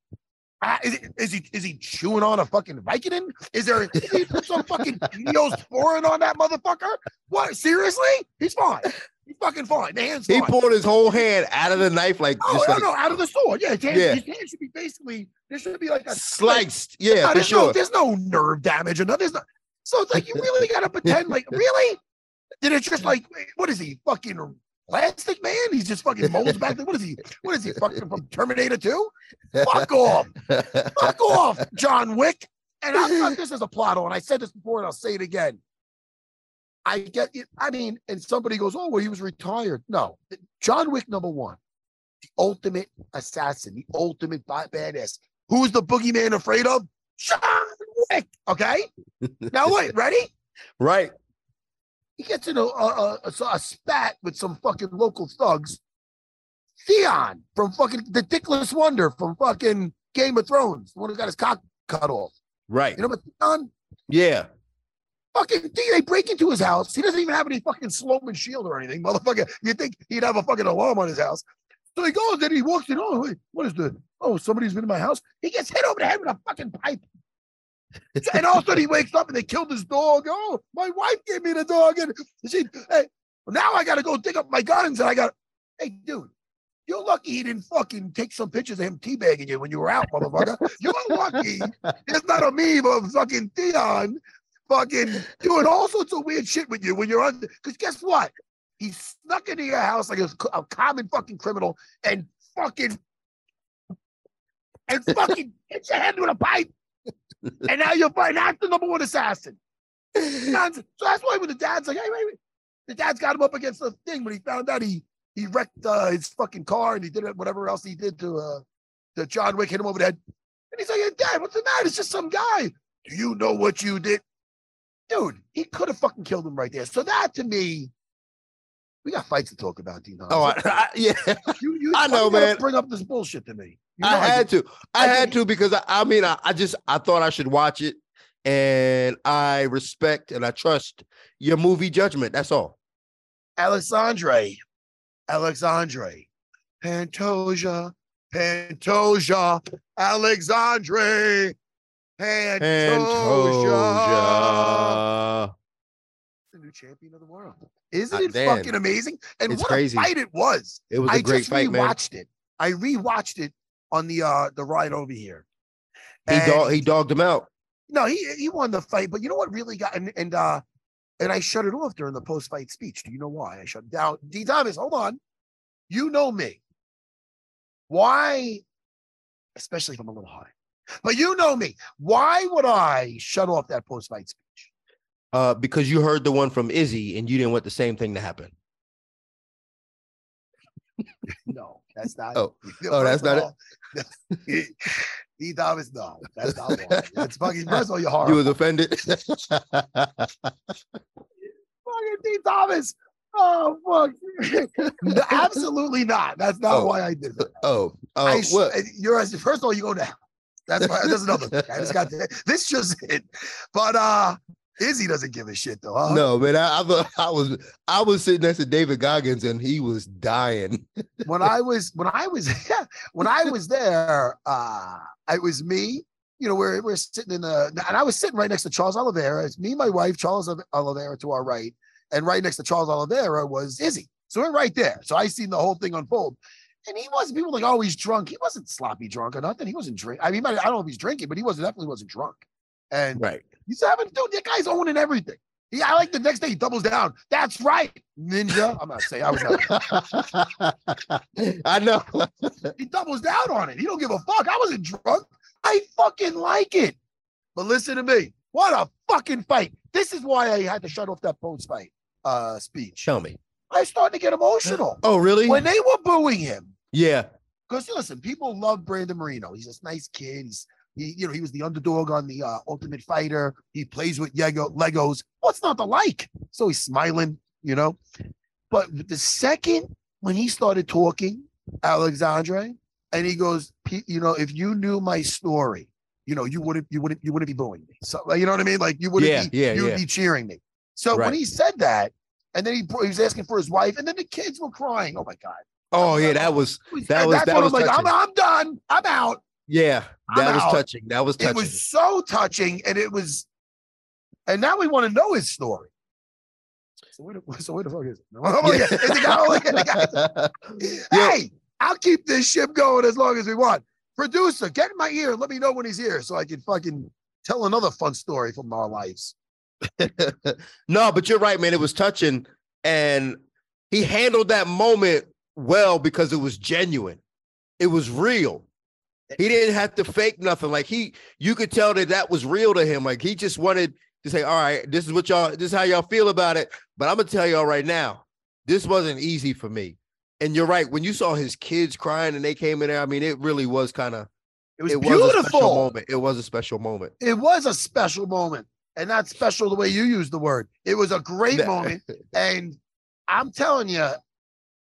Ah, is, it, is he is he chewing on a fucking Vicodin? Is there is he put some fucking Neosporin on that motherfucker? What? Seriously? He's fine. He's fucking fine. The hand's He fine. pulled his whole hand out of the knife, like Oh, just no, like no, out of the sword. Yeah, his hand, Yeah. his hand should be basically there should be like a sliced. no, Yeah, for there's no there's no nerve damage or nothing. There's no, so it's like you really gotta pretend like really? Did it just like what is he fucking plastic man? He's just fucking molds back there. What is he? What is he fucking from Terminator 2? Fuck off. Fuck off, John Wick. And I'm not this is a plot and I said this before and I'll say it again. I get it. I mean, and somebody goes, Oh, well, he was retired. No, John Wick number one, the ultimate assassin, the ultimate badass. Who's the boogeyman afraid of? John Wick. Okay. Now wait, ready? right. He gets in a, a, a, a spat with some fucking local thugs. Theon from fucking the Dickless Wonder from fucking Game of Thrones, the one who got his cock cut off. Right. You know what Theon? Yeah. Fucking they break into his house. He doesn't even have any fucking Sloman shield or anything, motherfucker. You think he'd have a fucking alarm on his house? So he goes and he walks in. Oh, wait, what is the? Oh, somebody's been in my house. He gets hit over the head with a fucking pipe. and all of a sudden he wakes up and they killed his dog. Oh, my wife gave me the dog, and she. Hey, now I got to go dig up my guns, and I got. Hey, dude. You're lucky he didn't fucking take some pictures of him teabagging you when you were out, motherfucker. You're lucky there's not a meme of fucking Theon fucking doing all sorts of weird shit with you when you're on. Because guess what? He snuck into your house like a, a common fucking criminal and fucking and fucking hit your head with a pipe. And now you're. That's the number one assassin. So that's why when the dad's like, hey, wait, wait. The dad's got him up against the thing when he found out he he wrecked uh, his fucking car and he did it, whatever else he did to uh to John Wick, hit him over the head. And he's like, hey, Dad, what's the matter? It's just some guy. Do you know what you did? Dude, he could have fucking killed him right there. So that to me, we got fights to talk about, Din. Oh, I, I, yeah. you, you, I know, you man. Bring up this bullshit to me. You know I had do. to. I, I had do. to because I, I mean, I, I just I thought I should watch it, and I respect and I trust your movie judgment. That's all. Alexandre, Alexandre, Pantoja, Pantoja, Alexandre, Pantoja. Pantoja. The new champion of the world. Isn't it damn. fucking amazing? And It's what crazy. a fight it was. It was a I great just fight, man. rewatched it. I rewatched it on the uh the ride over here. He dog, he dogged him out. No, he he won the fight, but you know what really got and and uh and I shut it off during the post fight speech. Do you know why I shut down? D Thomas, hold on. You know me. Why, especially if I'm a little high, but you know me. Why would I shut off that post fight speech? Uh, because you heard the one from Izzy and you didn't want the same thing to happen. No, that's not. Oh. Oh, that's not it? all, D Thomas, no, that's not why. That's fucking. First of all, you're horrible. You was offended. fucking D Thomas. Oh fuck! No, absolutely not. That's not Oh. why I did it. oh, oh, I what? You're first of all, you go down. That's why. That's another. thing. I just got this. Just it. But uh, Izzy doesn't give a shit though. Huh? No, man, I, I I was I was sitting next to David Goggins and he was dying. When I was when I was when I was there, uh, it was me. You know, we're we're sitting in the and I was sitting right next to Charles Oliveira. It's me, my wife, Charles Oliveira to our right, and right next to Charles Oliveira was Izzy. So we're right there. So I seen the whole thing unfold. And he was people like, oh, he's drunk. He wasn't sloppy drunk or nothing. He wasn't drink. I mean, I don't know if he's drinking, but he wasn't definitely wasn't drunk. And Right. He's having dude, that guy's owning everything. Yeah, I like the next day he doubles down. That's right, ninja. I'm not saying I was not. I know. He doubles down on it. He don't give a fuck. I wasn't drunk. I fucking like it. But listen to me. What a fucking fight. This is why I had to shut off that post fight uh speech. Show me. I started to get emotional Oh, really? when they were booing him. yeah. Because listen, people love Brandon Moreno. He's this nice kid. He's he, you know, he was the underdog on the uh, Ultimate Fighter. He plays with Lego Legos. What's not to like? So he's smiling, you know. But the second when he started talking, Alexandre, and he goes, "P- you know, if you knew my story, you know, you wouldn't, you wouldn't, you wouldn't be booing me. So you know what I mean? Like you wouldn't Yeah, be, yeah, you would yeah. be cheering me. So when he said that, and then he, he was asking for his wife, and then the kids were crying. Oh my god. Oh, yeah. That was, That was- That's that was I'm like, I'm. I'm done. I'm out. Yeah. That I'm was out. touching. That was touching. It was so touching, and it was, and now we want to know his story. So where the, so where the fuck is it? Oh, yeah. Is it got- look at the guy. hey, I'll keep this ship going as long as we want. Producer, get in my ear let me know when he's here so I can fucking tell another fun story from our lives. no, but you're right, man. It was touching, and he handled that moment well because it was genuine. It was real. He didn't have to fake nothing. Like he, you could tell that that was real to him. Like he just wanted to say, "All right, this is what y'all, this is how y'all feel about it." But I'm gonna tell y'all right now, this wasn't easy for me. And you're right. When you saw his kids crying and they came in there, I mean, it really was kind of. It was It was a special beautiful. moment. It was a special moment. it was a special moment, and not special the way you use the word. It was a great moment, and I'm telling you,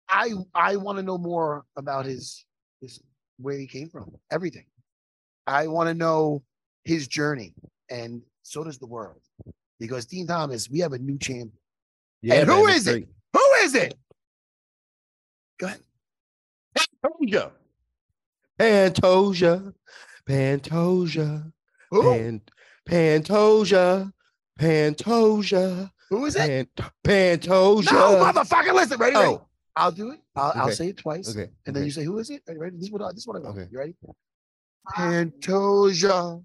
I I want to know more about his his where he came from, everything. I want to know his journey, and so does the world, because Din Thomas, we have a new champion. Yeah, and who man, is it? Who is it? Go ahead. Pantoja. Pantoja. Pantoja. Who? Pan, Pantoja. Pantoja. Who is it? Pan, Pantoja. No, motherfucker. Listen, ready? ready? Oh, I'll do it. I'll, I'll say it twice, okay. and then okay. you say, "Who is it?" Are you ready? This is what I, this is what I go. Okay. You ready? Pantoja.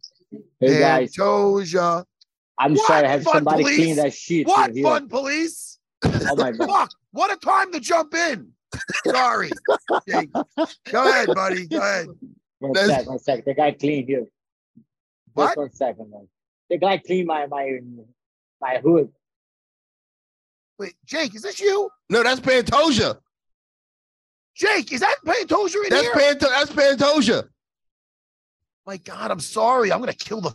Hey guys, Pantoja. I'm What sorry, I had fun, somebody police? clean that shit. What here. fun, police? Oh my god. Fuck! What a time to jump in. Sorry. Go ahead, buddy. Go ahead. One That's- sec, one sec. The guy cleaned here. What? Just one second, man. The guy cleaned my my my hood. Wait, Jake, is this you? No, that's Pantoja. Jake, is that Pantoja in That's here? Panto- That's Pantoja. My God, I'm sorry. I'm gonna kill the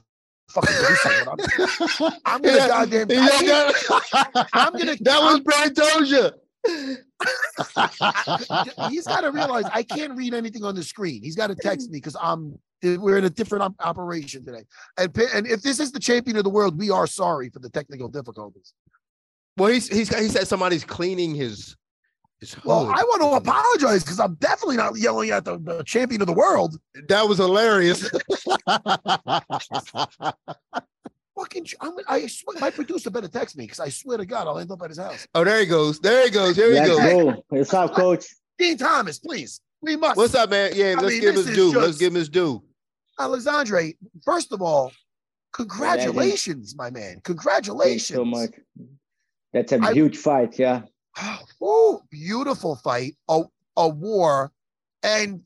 fucking when I'm, I'm gonna Yeah, goddamn. yeah, I can't- that- I'm gonna- That was Pantoja. he's got to realize I can't read anything on the screen. He's got to text me because I'm we're in a different op- operation today. And and if this is the champion of the world, we are sorry for the technical difficulties. Well, he's he's he said somebody's cleaning his his hood. Well, I want to apologize because I'm definitely not yelling at the, the champion of the world. that was hilarious. Fucking, I'm, I swear, my producer better text me because I swear to God, I'll end up at his house. oh, there he goes. There he goes. Here he Let's goes. go. What's up, coach? Din Thomas, please. We must. What's up, man? Yeah, I let's mean, give this his is due. Let's give him his due. Alexandre, first of all, congratulations, my man. Thanks Congratulations. so much. That's a I- huge fight, yeah. Oh, beautiful fight, a, a war. And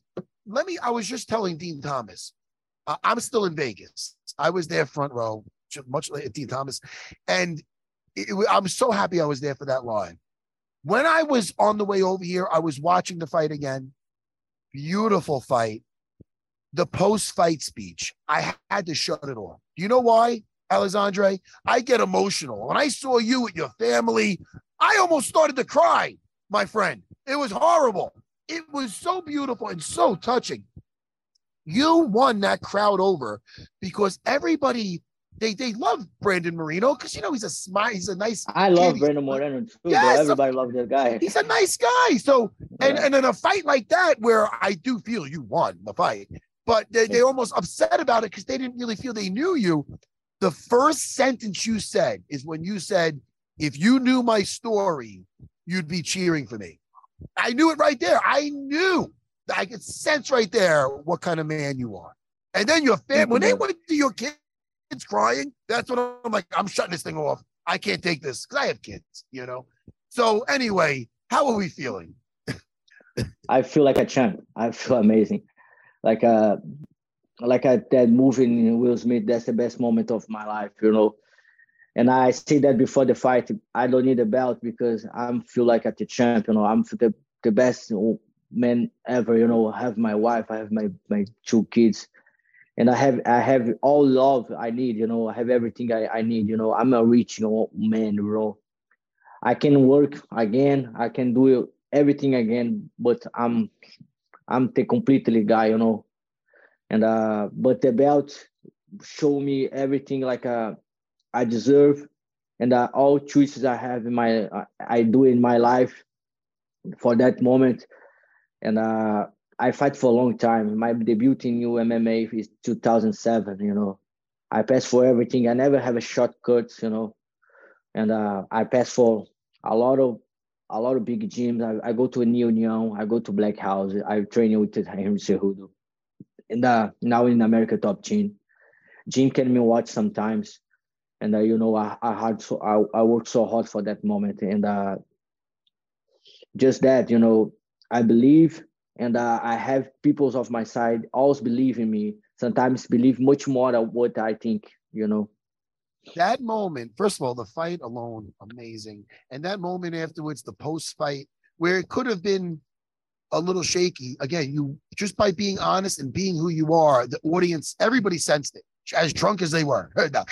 let me, I was just telling Din Thomas, uh, I'm still in Vegas. I was there front row, much like Din Thomas. And it, it I'm so happy I was there for that line. When I was on the way over here, I was watching the fight again. Beautiful fight. The post fight speech, I had to shut it off. Do you know why, Alexandre? I get emotional. When I saw you with your family, I almost started to cry, my friend. It was horrible. It was so beautiful and so touching. You won that crowd over because everybody they they love Brandon Moreno because you know he's a smile, he's a nice I love. Brandon Moreno too, Yes. Everybody loves that guy. He's a nice guy. So and Yeah. and in a fight like that where I do feel you won the fight, but they they almost upset about it because they didn't really feel they knew you. The first sentence you said is when you said, "If you knew my story, you'd be cheering for me." I knew it right there. I knew. I could sense right there what kind of man you are. And then your family, when they went to your kids crying, that's when I'm like, I'm shutting this thing off. I can't take this because I have kids, you know. So anyway, how are we feeling? I feel like a champ. I feel amazing. Like uh like that movie in Will Smith, that's the best moment of my life, you know. And I say that before the fight, I don't need a belt because I feel like a champ, you know. I'm the, the best man ever, you know. I have my wife, I have my my two kids, and I have I have all love I need, you know. I have everything I, I need, you know. I'm a rich you know, man, know. I can work again, I can do everything again, but I'm I'm the completely guy, you know. And uh but the belt show me everything like uh I deserve and uh, all choices I have in my uh, I do in my life for that moment. And uh, I fight for a long time. My debut in new MMA is 2007. You know, I pass for everything. I never have a shortcut You know, and uh, I pass for a lot of a lot of big gyms. I, I go to a New Union. I go to Black House. I train with Henry Cejudo. Now in America Top Team, Jim can me watch sometimes. And uh, you know I, I had so I, I worked so hard for that moment. And uh, just that you know I believe and uh, I have peoples of my side always believe in me sometimes believe much more than what I think you know. That moment first of all the fight alone amazing. And that moment afterwards the post fight where it could have been a little shaky again you just by being honest and being who you are the audience everybody sensed it as drunk as they were. no,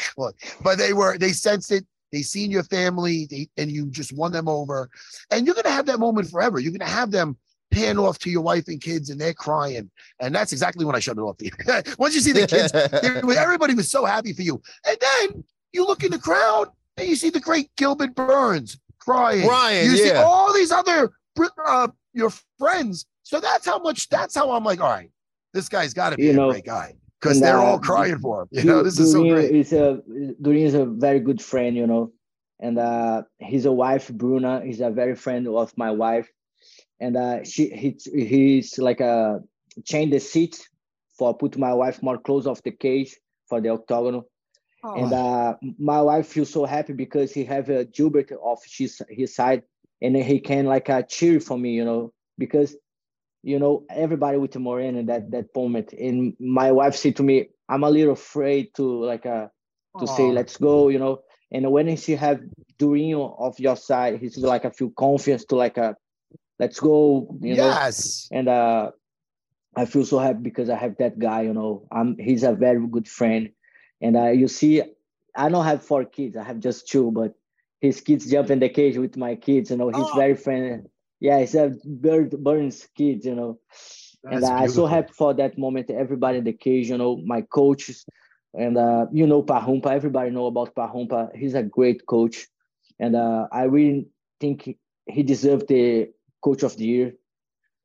but they were, they sensed it. They seen your family they, and you just won them over. And you're going to have that moment forever. You're going to have them pan off to your wife and kids and they're crying. And that's exactly when I shut it off. Once you see the kids, everybody was so happy for you. And then you look in the crowd and you see the great Gilbert Burns crying. Crying, you yeah. see all these other uh, your friends. So that's how much, that's how I'm like, all right, this guy's got to be You a know, great guy because they're uh, all crying for him. You know, this is so great. is a Durinho is a very good friend, you know, and uh, his a wife Bruna is a very friend of my wife, and uh, she he, he's like a change the seat for put my wife more close off the cage for the octagonal. And uh, my wife feels so happy because he have a Gilbert off his his side, and he can like uh, cheer for me, you know, because you know everybody with the Moreno in that that moment. And my wife said to me, "I'm a little afraid to like uh to say let's go," you know. And when she have Durinho of your side, he's like a feel confidence to like a let's go, you know yes. and uh I feel so happy because I have that guy, you know. I'm he's a very good friend. And uh you see, I don't have four kids, I have just two, but his kids jump in the cage with my kids, you know, he's Oh. very friendly. Yeah, he's a bird burns kids, you know. and I'm so happy for that moment. Everybody in the cage, you know, my coaches, and uh, you know Parrumpa. Everybody know about Parrumpa. He's a great coach, and uh, I really think he- deserved the coach of the year.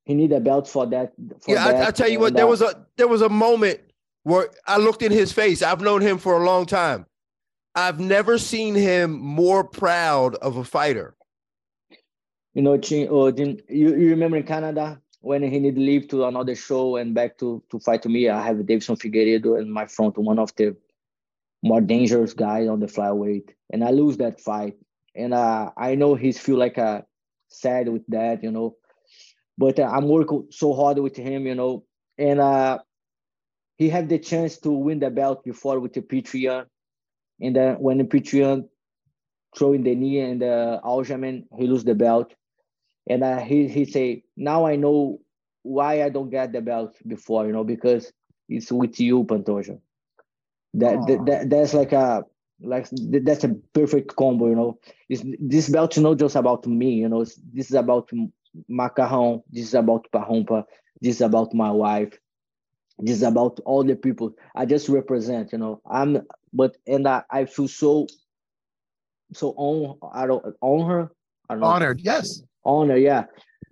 He need a belt for that. For yeah, that. I, I tell you what, there uh, was a there was a moment where I looked in his face. I've known him for a long time. I've never seen him more proud of a fighter. you know, Chin, oh, Jin, you, you remember in Canada when he need leave to another show and back to to fight to me. I have Deiveson Figueiredo in my front, one of the more dangerous guys on the flyweight, and I lose that fight. And uh, I know he's feel like uh, sad with that, you know. But uh, I'm working so hard with him, you know, and uh, he had the chance to win the belt before with the Petr Yan, and then when the Petr Yan throwing the knee and the Aljamain, he lose the belt. And uh, he he say, now I know why I don't get the belt before, you know, because it's with you, Pantoja. That, that, that that's like a like that's a perfect combo, you know. It's, this belt is not just about me, you know. It's, this is about Macaron. This is about Parrumpa. This is about my wife. This is about all the people I just represent, you know. I'm but and I, I feel so so on I don't on her. I don't know Honored. Yes. honor yeah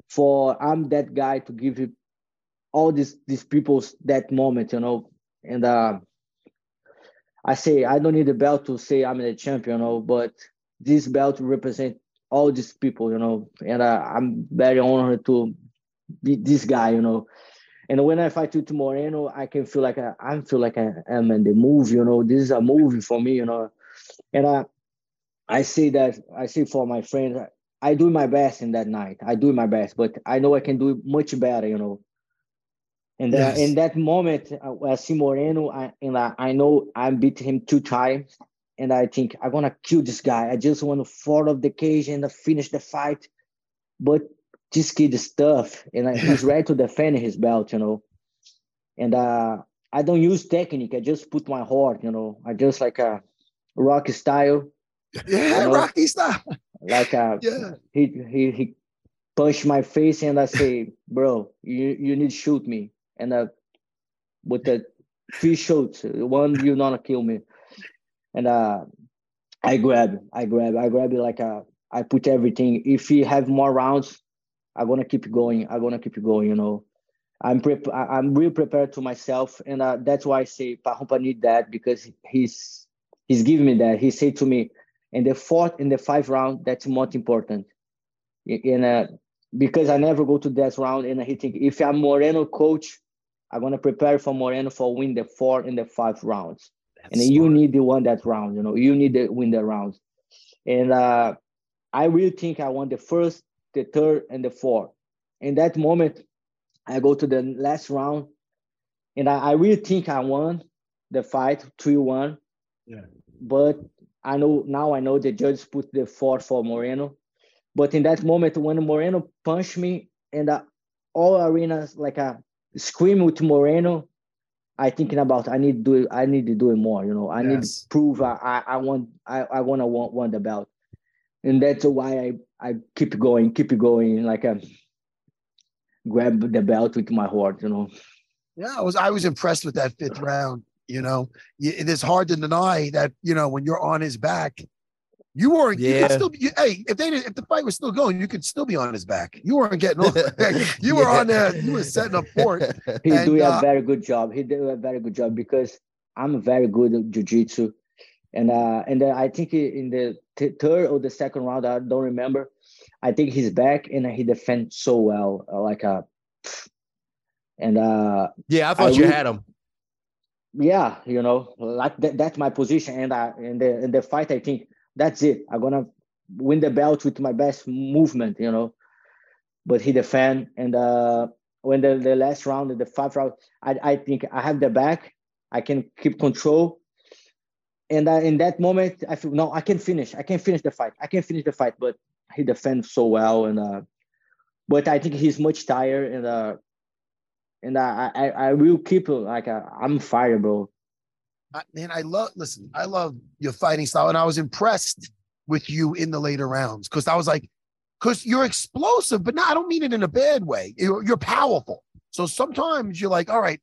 for i'm that guy to give you all these these people's that moment you know and uh i say i don't need a belt to say i'm the champion you know but this belt represent all these people you know and uh, i'm very honored to be this guy you know and when I fight with Moreno, I can feel like I, I feel like I am in the movie, you know. This is a movie for me, you know. And I I see that I see for my friends, I do my best in that night. I do my best, but I know I can do much better, you know. And Yes. in that moment, I see Moreno, I, and I, I know I beat him two times, and I think I'm gonna kill this guy. I just want to fall off the cage and finish the fight, but this kid is tough, and I, he's ready to defend his belt, you know. And uh, I don't use technique. I just put my heart, you know. I just like a rocky style, Yeah, I know. Rocky style. like uh, Yeah. he he he punched my face and I say, bro, you you need to shoot me. And uh with the three shots, one you not gonna kill me. And uh I grab, I grab, I grab it like uh I put everything. If he have more rounds, I'm gonna keep going. I'm gonna keep going, you know. I'm prep I- I'm real prepared to myself, and uh, that's why I say Parrumpa need that because he's he's giving me that. He said to me, in the fourth in the five round, that's most important. I- In uh, because I never go to that round, and he think if I'm Moreno coach, I'm gonna prepare for Moreno for win the four and the five rounds. and then you need to win that round. You know, you need to win the rounds. And uh, I really think I won the first, the third, and the fourth. In that moment, I go to the last round, and I, I really think I won the fight three one. Yeah. But I know now I know the judge put the fourth for Moreno. But in that moment, when Moreno punched me, and uh, all arenas like a scream with Moreno, I thinking about I need to do it. I need to do it more. You know, I need to prove I I, I want I, I want to want, want the belt, and that's why I I keep going, keep going, like a grab the belt with my heart. You know. Yeah, I was I was impressed with that fifth round. You know, it is hard to deny that. You know, when you're on his back, you weren't. You Yeah. could still. Be, you, hey, if they didn't, if the fight was still going, you could still be on his back. You weren't getting off. you were on there. You were setting up for it. He And, do uh, a very good job. He do a very good job because I'm very good at jujitsu, and uh, and then I think in the th- third or the second round, I don't remember. I think he's back and he defends so well, uh, like a, and uh, Yeah, I thought I you really- had him. yeah, you know, like that, that's my position. And I in the in the fight, I think that's it. I'm gonna win the belt with my best movement, you know. But he defend and uh when the, the last round, the five round, I, I think I have the back, I can keep control. And uh, in that moment, I feel no, I can finish. I can finish the fight. I can finish the fight, but he defends so well. And uh but I think he's much tired and uh and I I, I will keep like uh, I'm fire, bro. I, man, I love. Listen, I love your fighting style, and I was impressed with you in the later rounds because I was like, because you're explosive, but no, I don't mean it in a bad way. You're, you're powerful. So sometimes you're like, all right,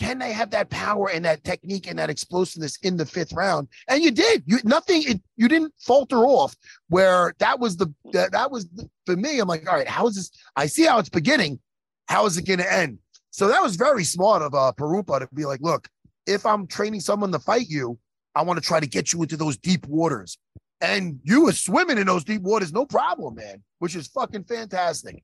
can they have that power and that technique and that explosiveness in the fifth round? And you did. You nothing. It, you didn't falter off. Where that was the that, that was the, for me. I'm like, all right, how is this? I see how it's beginning. How is it going to end? So that was very smart of uh, Parrumpa to be like, look, if I'm training someone to fight you, I want to try to get you into those deep waters. And you were swimming in those deep waters, no problem, man, which is fucking fantastic.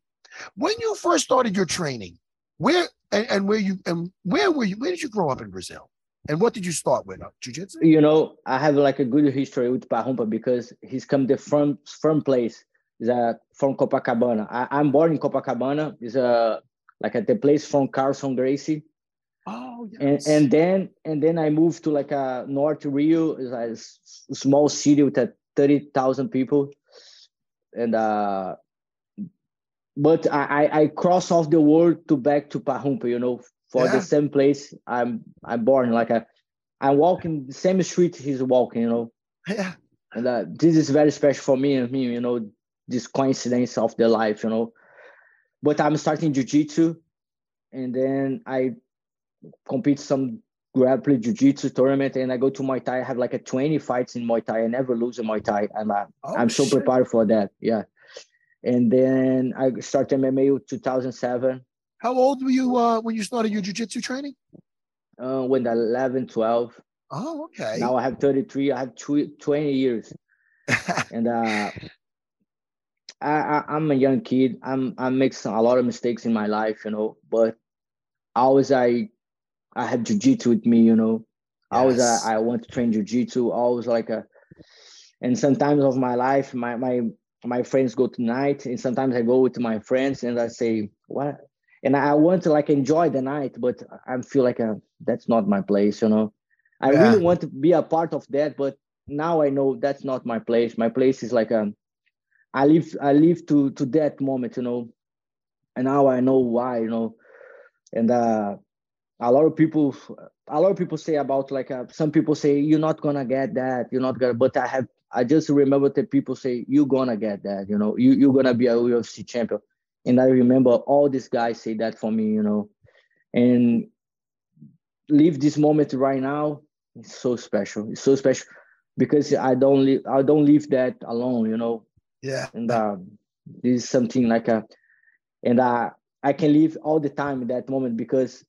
When you first started your training, where and, and where you and where were you? Where did you grow up in Brazil? And what did you start with? Uh, jiu-jitsu? you know, I have like a good history with Parrumpa because he's come the from from place. Uh, from Copacabana. I, I'm born in Copacabana. Is a like at the place from Carlson Gracie. Oh, And, yes. and then and then I moved to like a North Rio, is a small city with a thirty thousand people, and uh, but I, I I cross off the world to back to Parrumpa, you know, for Yeah. the same place I'm I'm born. Like I, I'm walking the same street he's walking, you know, yeah. and uh, this is very special for me and me, you know, this coincidence of the life, you know. But I'm starting jiu-jitsu, and then I compete some grappling jiu-jitsu tournament, and I go to Muay Thai. I have like a 20 fights in Muay Thai. I never lose in Muay Thai. I'm uh, Oh, I'm so shit. prepared for that. Yeah. And then I started MMA in 2007 How old were you uh, when you started your jiu-jitsu training? uh, when 11, 12. Oh, okay. Now I have 33. I have tw- 20 years. and uh, I, I, I'm a young kid. I'm I make some, a lot of mistakes in my life, you know. But always I I have jujitsu with me, you know. Always I, I want to train jujitsu. Always like a And sometimes of my life, my my my friends go tonight, and sometimes I go with my friends, and I say what, and I want to like enjoy the night, but I feel like a, uh, that's not my place, you know. I yeah. really want to be a part of that, but now I know that's not my place. My place is like a, um, I live I live to to that moment, you know, and now I know why, you know, and uh, a lot of people a lot of people say about like uh, some people say you're not gonna get that you're not gonna but i have i just remember that people say you're gonna get that you know you, you're gonna be a ufc champion. And i remember all these guys say that for me you know. And live this moment right now it's so special it's so special because i don't live i don't leave that alone you know. Yeah. And uh, this is something like a and uh, i can live all the time in that moment because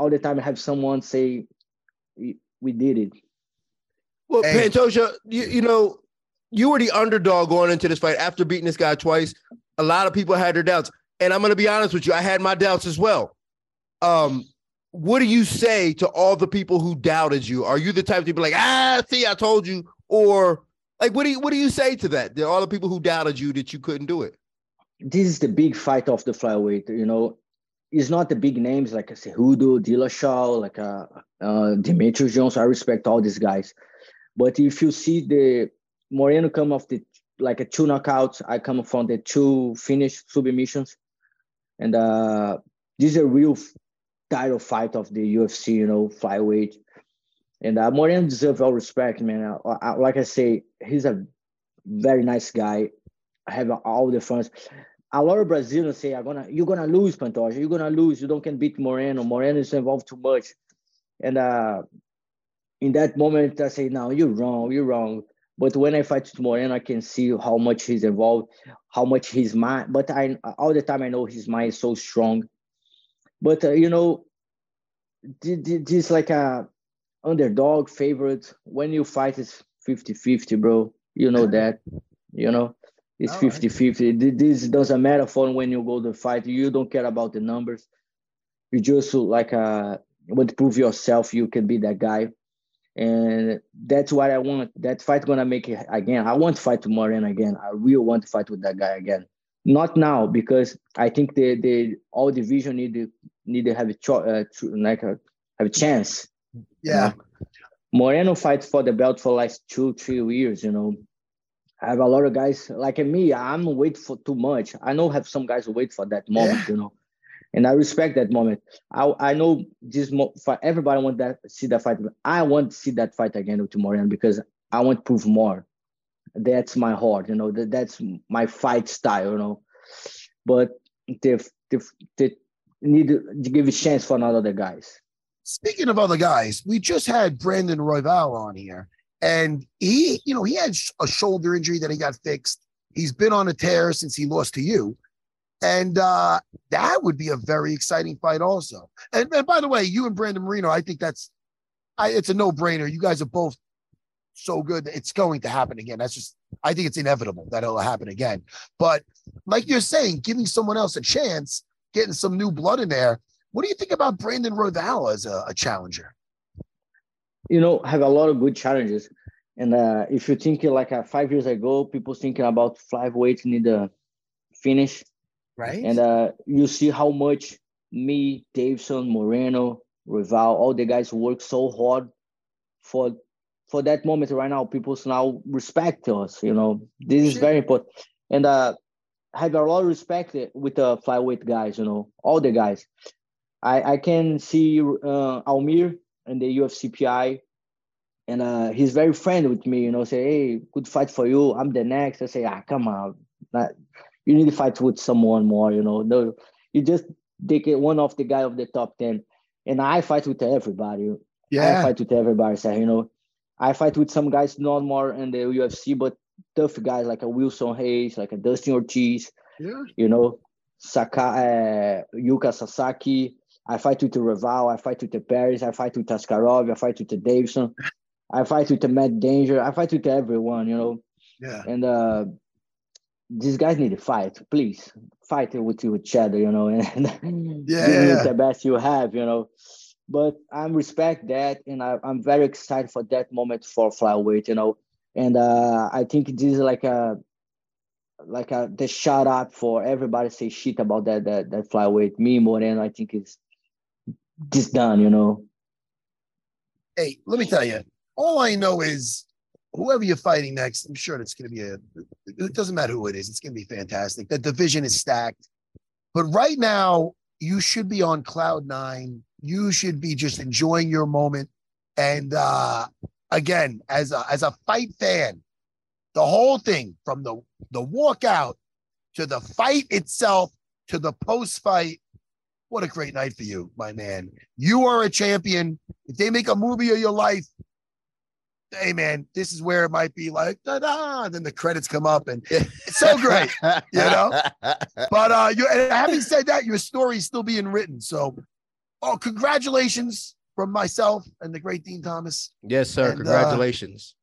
all the time I have someone say, "We did it." Well, hey. Pantoja, you, you know, you were the underdog going into this fight after beating this guy twice. A lot of people had their doubts, and I'm going to be honest with you, I had my doubts as well. Um, what do you say to all the people who doubted you? Are you the type to be like, ah, see, I told you, or like, what do you what do you say to that? There are all the people who doubted you that you couldn't do it. This is the big fight of the flyweight. You know, it's not the big names like Cejudo, Dillashaw, like uh, uh, Demetrious Johnson. I respect all these guys, but if you see the Moreno come off the like a two knockouts, I come from the two finished submissions, and uh, this is a real title fight of the UFC, you know, flyweight. And uh, Moreno deserves all respect, man. I, I, like I say, he's a very nice guy. I have all the fans a lot of Brazilians say, "I'm gonna, you're gonna lose, Pantoja. You're gonna lose. You don't can beat Moreno. Moreno is involved too much." And uh, in that moment, I say, "No, you're wrong. You're wrong." But when I fight with Moreno, I can see how much he's involved, how much his mind. But I all the time I know his mind is so strong. But uh, you know, this like a underdog favorite. When you fight, it's 50-50, bro. You know that. You know it's 50 right. 50. This doesn't matter for when you go to fight. You don't care about the numbers. You just like uh, want to prove yourself you can be that guy. And that's what I want. That fight gonna make it again. I want to fight Moreno again. I really want to fight with that guy again. Not now because I think the the all division need to need to have a cho- uh, like a, have a chance. Yeah. You know? Moreno fights for the belt for like two three years. You know, I have a lot of guys like me. I'm wait for too much. I know have some guys wait for that moment, yeah. you know, and I respect that moment. I I know this mo- everybody want that see that fight. I want to see that fight again with Moreno because I want to prove more. That's my heart, you know. That, that's my fight style, you know. But they they, they need to give a chance for another guys. Speaking of other guys, we just had Brandon Royval on here, and he, you know, he had a shoulder injury that he got fixed. He's been on a tear since he lost to you. And uh, that would be a very exciting fight, also. And, and by the way, you and Brandon Moreno, I think that's, I, it's a no brainer. You guys are both so good. It's going to happen again. That's just, I think it's inevitable that it'll happen again. But like you're saying, giving someone else a chance, getting some new blood in there. What do you think about Brandon Royval as a, a challenger? you know have a lot of good challenges and uh, if you think like uh, five years ago people thinking about five flyweight need to finish right and uh, you see how much me Deiveson moreno Royval all the guys work so hard for for that moment right now people now respect us you know this is very important and uh have a lot of respect with the flyweight guys you know all the guys i i can see uh almir and the UFCPI. And uh, he's very friendly with me, you know, say, hey, good fight for you. I'm the next. I say, ah, come on. You need to fight with someone more, you know. No, you just take it one of the guy of the top 10. And I fight with everybody. Yeah. I fight with everybody. So, you know, I fight with some guys not more in the UFC, but tough guys like a Wilson Reis, like a Dustin Ortiz, yeah. you know, Saka, uh, Ulka Sasaki, I fight with the Royval, I fight with the Paris, I fight with Askarov, I fight with the Deiveson, I fight with the Matt Danger, I fight with everyone, you know. Yeah. And uh, these guys need to fight, please fight with each other, you know, and yeah, yeah. the best you have, you know. But I respect that, and I, I'm very excited for that moment for flyweight. You know, and uh, I think this is like a like a the shut up for everybody say shit about that that that flyweight. Me more Moreno, I think it's just done. You know. Hey, let me tell you. All I know is whoever you're fighting next, I'm sure it's going to be a. It doesn't matter who it is. It's going to be fantastic. The division is stacked, but right now you should be on cloud nine. You should be just enjoying your moment. And uh again, as a as a fight fan, the whole thing from the the walkout to the fight itself to the post fight. What a great night for you, my man. You are a champion. If they make a movie of your life, hey man, this is where it might be like da da. Then the credits come up and it's so great, you know. But uh, you and having said that, your story is still being written. So, oh, congratulations from myself and the great Din Thomas. Yes, sir. And, uh, Congratulations.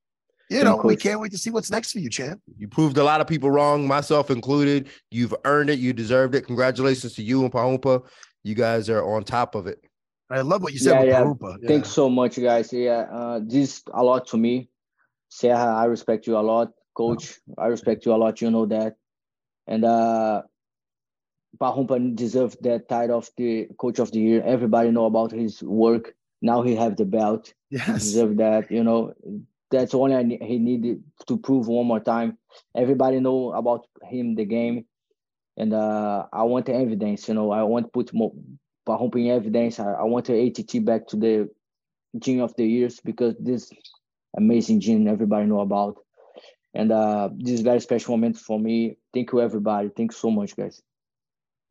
You know, we can't wait to see what's next for you, champ. You proved a lot of people wrong, myself included. You've earned it. You deserved it. Congratulations to you and Parrumpa. You guys are on top of it. I love what you said yeah, yeah. Parrumpa. Yeah. Thanks so much, guys. Yeah, uh, this a lot to me. Serra, I respect you a lot, Coach. I respect you a lot. You know that, and uh, Parrumpa deserved that title of the Coach of the Year. Everybody know about his work. Now he have the belt. He Yes. deserve that. You know, that's only I he needed to prove one more time. Everybody know about him, the game, and uh, I want the evidence. You know, I want to put more Parrumpa in evidence. I, I want the ATT back to the gene of the years because this amazing gene everybody know about. And uh, this is very special moment for me. Thank you, everybody. Thanks so much, guys.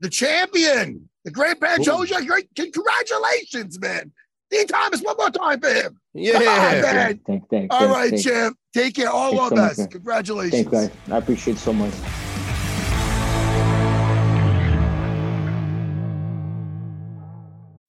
The champion, the great Pantoja. Great, congratulations, man. Din Thomas, one more time for him. Yeah. Come on, man. Thank, thank, All thank, right, thank, champ. Take care. All Thanks our so much, Congratulations. Thank you, guys. I appreciate it so much.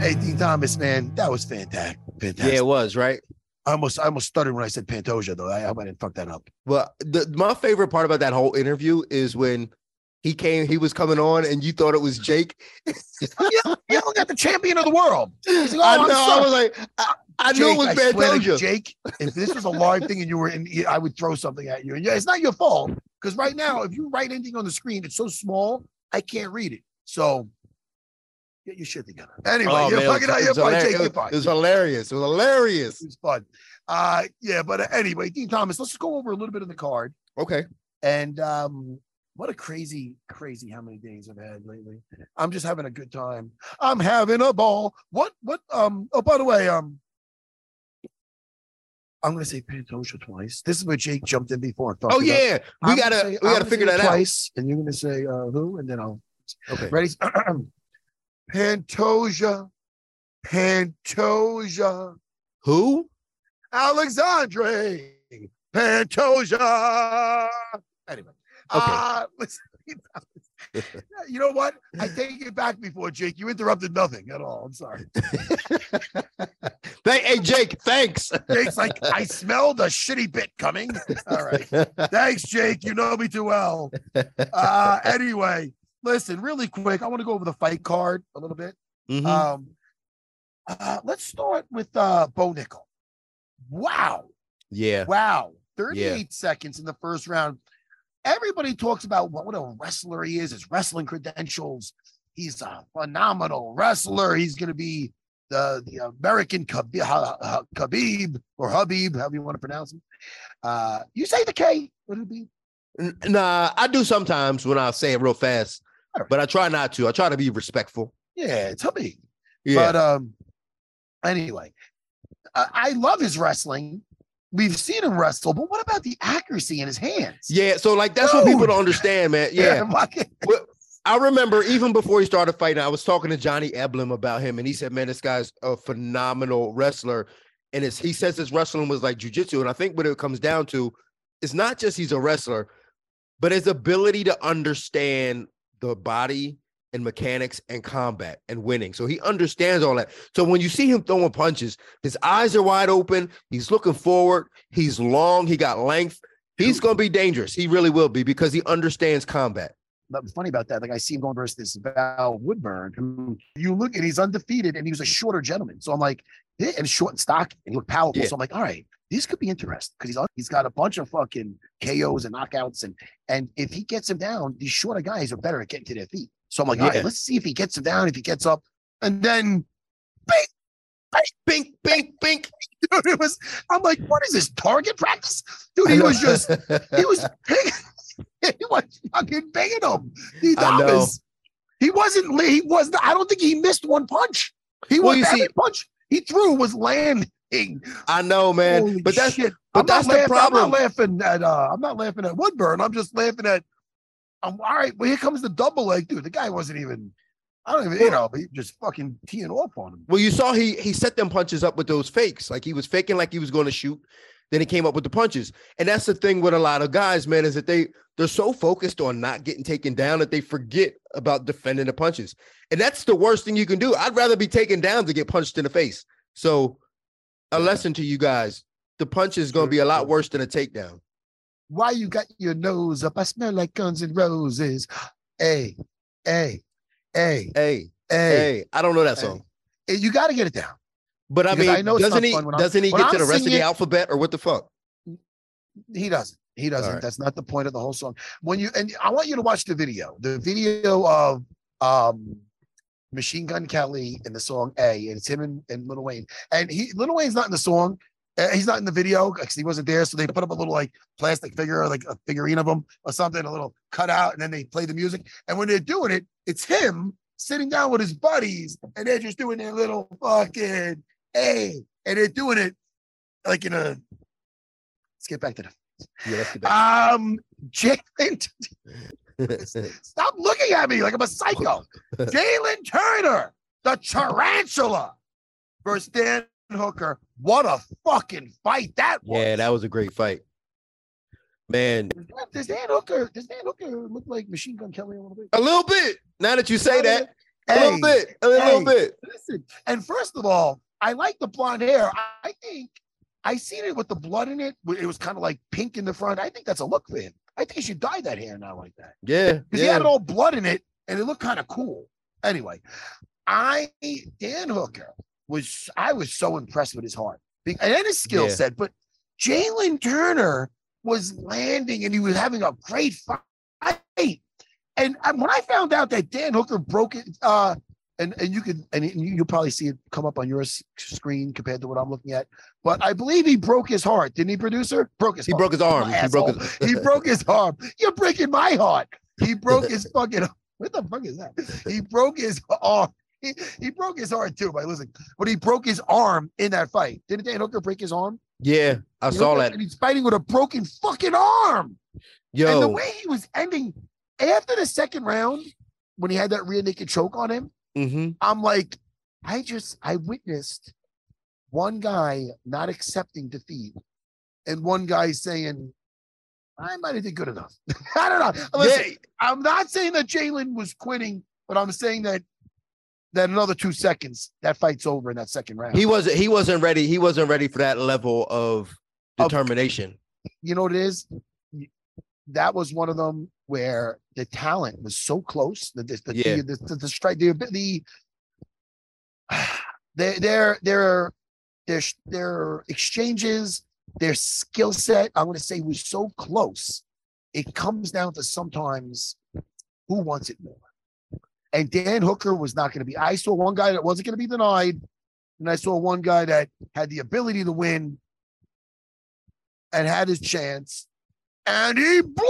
Hey, Din Thomas, man, that was fantastic. Fantastic. Yeah, it was, right? I almost, I almost stuttered when I said Pantoja, though. I, I have fucked that up. Well, the, my favorite part about that whole interview is when he came, he was coming on, and you thought it was Jake. you yelling at the champion of the world. Like, oh, I know. I was like, I, I knew it was Pantoja. Jake, if this was a live thing and you were in, I would throw something at you. And yeah, it's not your fault because right now, if you write anything on the screen, it's so small, I can't read it. So get your shit together. Anyway, Oh, you're man, fucking out. it You're was fine, hilar- Jake. it was- fine. It was hilarious. It was hilarious. It was fun. Uh, yeah, but anyway, Din Thomas, let's go over a little bit of the card. Okay. And um, what a crazy, crazy how many days I've had lately. I'm just having a good time. I'm having a ball. What, what, um, oh, by the way, um, I'm gonna say Pantoja twice. This is where Jake jumped in before. Oh yeah, we gotta say- we gotta figure that out. twice, and you're gonna say uh, who, and then I'll. Okay. Ready? Pantoja, Pantoja, Who? Alexandre, Pantoja. Anyway, Okay. uh, listen, you know what? I take it back before Jake. You interrupted nothing at all. I'm sorry. Hey, hey, Jake. Thanks. Jake's like, I smelled a shitty bit coming. All right. Thanks, Jake. You know me too well. Uh, anyway, listen, really quick. I want to go over the fight card a little bit. Mhm. Um, uh, let's start with uh, Bo Nickal. Wow. yeah. Wow. 38 seconds in the first round. Everybody talks about what, what a wrestler he is, his wrestling credentials. he's a phenomenal wrestler. He's going to be the the American Khabib, Khabib or Habib, however you want to pronounce him. Uh, you say the K, would it be? Nah, I do sometimes when I say it real fast, but I try not to. I try to be respectful. Yeah, it's Habib. Yeah. But um, anyway, I, I love his wrestling. We've seen him wrestle, but what about the accuracy in his hands? Yeah, so like that's what people don't understand, man. Yeah. Well, I remember even before he started fighting, I was talking to Johnny Eblen about him, and he said, "Man, this guy's a phenomenal wrestler." And it's, he says his wrestling was like jujitsu, and I think what it comes down to is not just he's a wrestler, but his ability to understand the body and mechanics and combat and winning. So he understands all that. So when you see him throwing punches, his eyes are wide open. He's looking forward. He's long. He got length. He's going to be dangerous. He really will be because he understands combat. Funny about that, like I see him going versus this Val Woodburn, who you look and he's undefeated and he was a shorter gentleman. So I'm like, yeah, and short and stocky and he looked powerful. Yeah. So I'm like, all right, this could be interesting because he's he's got a bunch of fucking KOs and knockouts and and if he gets him down, these shorter guys are better at getting to their feet. So I'm like, all Yeah. right, let's see if he gets him down, if he gets up, and then Bink, bink, bink. dude, it was. I'm like, what is this target practice, dude? He was just he was he was fucking banging him. Know. Adonis. He wasn't. He was. I don't think he missed one punch. He Well, was every see- punch he threw was landing. I know, man. Holy but that's shit. but I'm that's the laughing, problem. I'm not laughing at. Uh, I'm not laughing at Woodburn. I'm just laughing at. I'm all right. Well, here comes the double leg, dude. The guy wasn't even. I don't even. You know, he just fucking teeing off on him. Well, you saw he he set them punches up with those fakes. Like he was faking like he was going to shoot. Then he came up with the punches. And that's the thing with a lot of guys, man, is that they they're so focused on not getting taken down that they forget about defending the punches. And that's the worst thing you can do. I'd rather be taken down to get punched in the face. So a lesson to you guys. The punch is going to be a lot worse than a takedown. Why you got your nose up? I smell like Guns and Roses. Hey, hey, hey, Hey, hey. I don't know that song. Hey, You got to get it down. But I Because mean, I know doesn't he fun when I'm- doesn't he get to the rest of the alphabet or what the fuck? He doesn't. He doesn't. right. That's not the point of the whole song. When you and I want you to watch the video. The video of um Machine Gun Kelly in the song A, and it's him and, and Lil Wayne. And he Lil Wayne's not in the song. Uh, he's not in the video because he wasn't there. So they put up a little like plastic figure, or like a figurine of him or something, a little cutout, and then they play the music. And when they're doing it, it's him sitting down with his buddies, and they're just doing their little fucking A, and they're doing it like in a. Let's get back to the Yeah, let's get back. um, Jalin, stop looking at me like I'm a psycho. Jalin Turner, the tarantula, versus Dan Hooker. What a fucking fight that was. yeah, that was a great fight. Man, Does Dan Hooker? Does Dan Hooker look like Machine Gun Kelly a little bit? a little bit. Now that you say that, a Hey, little bit, a little hey. bit. Listen, and first of all, I like the blonde hair. I think I seen it with the blood in it. It was kind of like pink in the front. I think that's a look for him. I think he should dye that hair now like that. Yeah, because he had all blood in it and it looked kind of cool. Anyway, I Dan Hooker was I was so impressed with his heart and his skill Yeah. set, but Jalin Turner was landing and he was having a great fight. And when I found out that Dan Hooker broke it, uh, and, and you could and you, you'll probably see it come up on your screen compared to what I'm looking at. But I believe he broke his heart, didn't he, producer? Broke his He heart. broke his arm. He broke his. he broke his arm. You're breaking my heart. He broke his fucking. What the fuck is that? He broke his arm. He, he broke his heart too by losing, but he broke his arm in that fight. Didn't Dan Hooker break his arm? Yeah, I saw that. And he's fighting with a broken fucking arm. Yo, And the way he was ending after the second round, when he had that rear naked choke on him, hmm I'm like, I just I witnessed one guy not accepting defeat and one guy saying, I might have did good enough. I don't know. Listen, yeah, I'm not saying that Jalin was quitting, but I'm saying that that another two seconds, that fight's over in that second round. he wasn't. He wasn't ready. He wasn't ready for that level of Of- determination. you know what it is? That was one of them where the talent was so close. The the the Yeah. the, the, the, strike the the their their their their their exchanges, their skill set. I'm going to say was so close. It comes down to sometimes who wants it more. And Dan Hooker was not going to be. I saw one guy that wasn't going to be denied, and I saw one guy that had the ability to win and had his chance, and he blew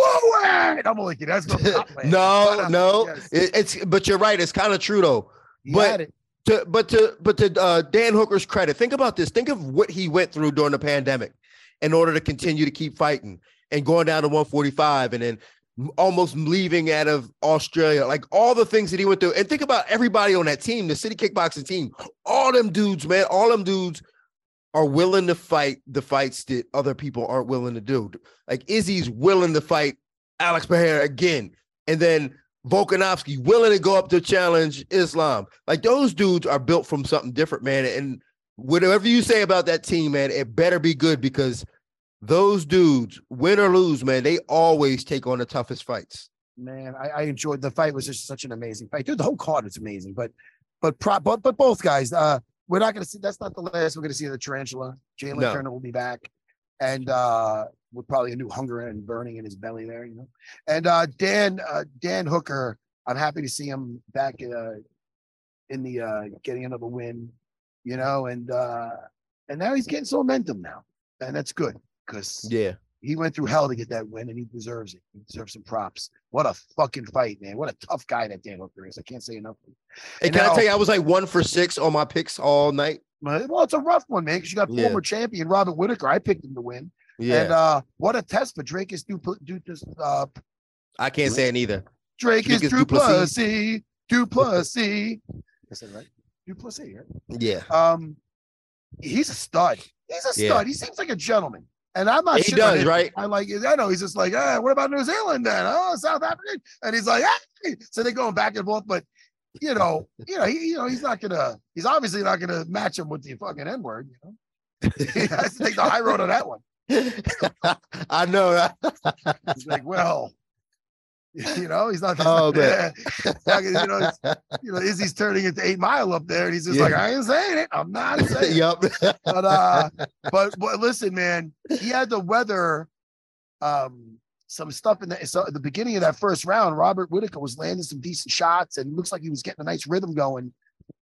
it. I'm like, that's no, no, but, no. yes. It- it's but you're right. It's kind of true though. He but- To but to but to uh, Dan Hooker's credit, think about this. Think of what he went through during the pandemic in order to continue to keep fighting and going down to 145 and then almost leaving out of Australia. Like all the things that he went through. And think about everybody on that team, the city kickboxing team. All them dudes, man. All them dudes are willing to fight the fights that other people aren't willing to do. Like Izzy's willing to fight Alex Pereira again. And then Volkanovski willing to go up to challenge Islam. Like those dudes are built from something different, man. And whatever you say about that team, man, it better be good because those dudes, win or lose, man, they always take on the toughest fights. Man, I, I enjoyed the fight. Was just such an amazing fight, dude. The whole card is amazing, but but pro, but but both guys. Uh, we're not going to see. That's not the last we're going to see the tarantula. Jalin No. Turner will be back, and uh, with probably a new hunger and burning in his belly there, you know. And uh, Dan uh, Dan Hooker, I'm happy to see him back uh, in the uh, getting another win, you know, and uh, and now he's getting some momentum now, and that's good because Yeah. He went through hell to get that win, and he deserves it. He deserves some props. What a fucking fight, man! What a tough guy that Dan Hooker is. I can't say enough. Hey, And can I tell you, I was like one for six on my picks all night. Well, it's a rough one, man, because you got Yeah. former champion Robert Whitaker. I picked him to win, Yeah. and uh, what a test for Dricus Dupl- Du Plessis. Uh, I can't say it either. Dricus Drake is Du Plessis. Duplessis. I said right. Du Plessis, right? Yeah. Um, he's a stud. He's a stud. Yeah. He seems like a gentleman. And I'm not sure He does, right? I like I know he's just like, ah, what about New Zealand then? Oh, South Africa. And he's like, hey. So they're going back and forth, but you know, you know, he, you know, he's not gonna, he's obviously not gonna match him with the fucking N-word, you know. he has to take the high road on that one. I know. He's like, well, you know, he's not, Oh. Not gonna- you know, you know, Izzy's turning into eight mile up there, and he's just Yeah. like, I ain't saying it. I'm not saying it. yep. But uh, but but listen, man, he had to weather um some stuff in the so at the beginning of that first round. Robert Whitaker was landing some decent shots, and looks like he was getting a nice rhythm going.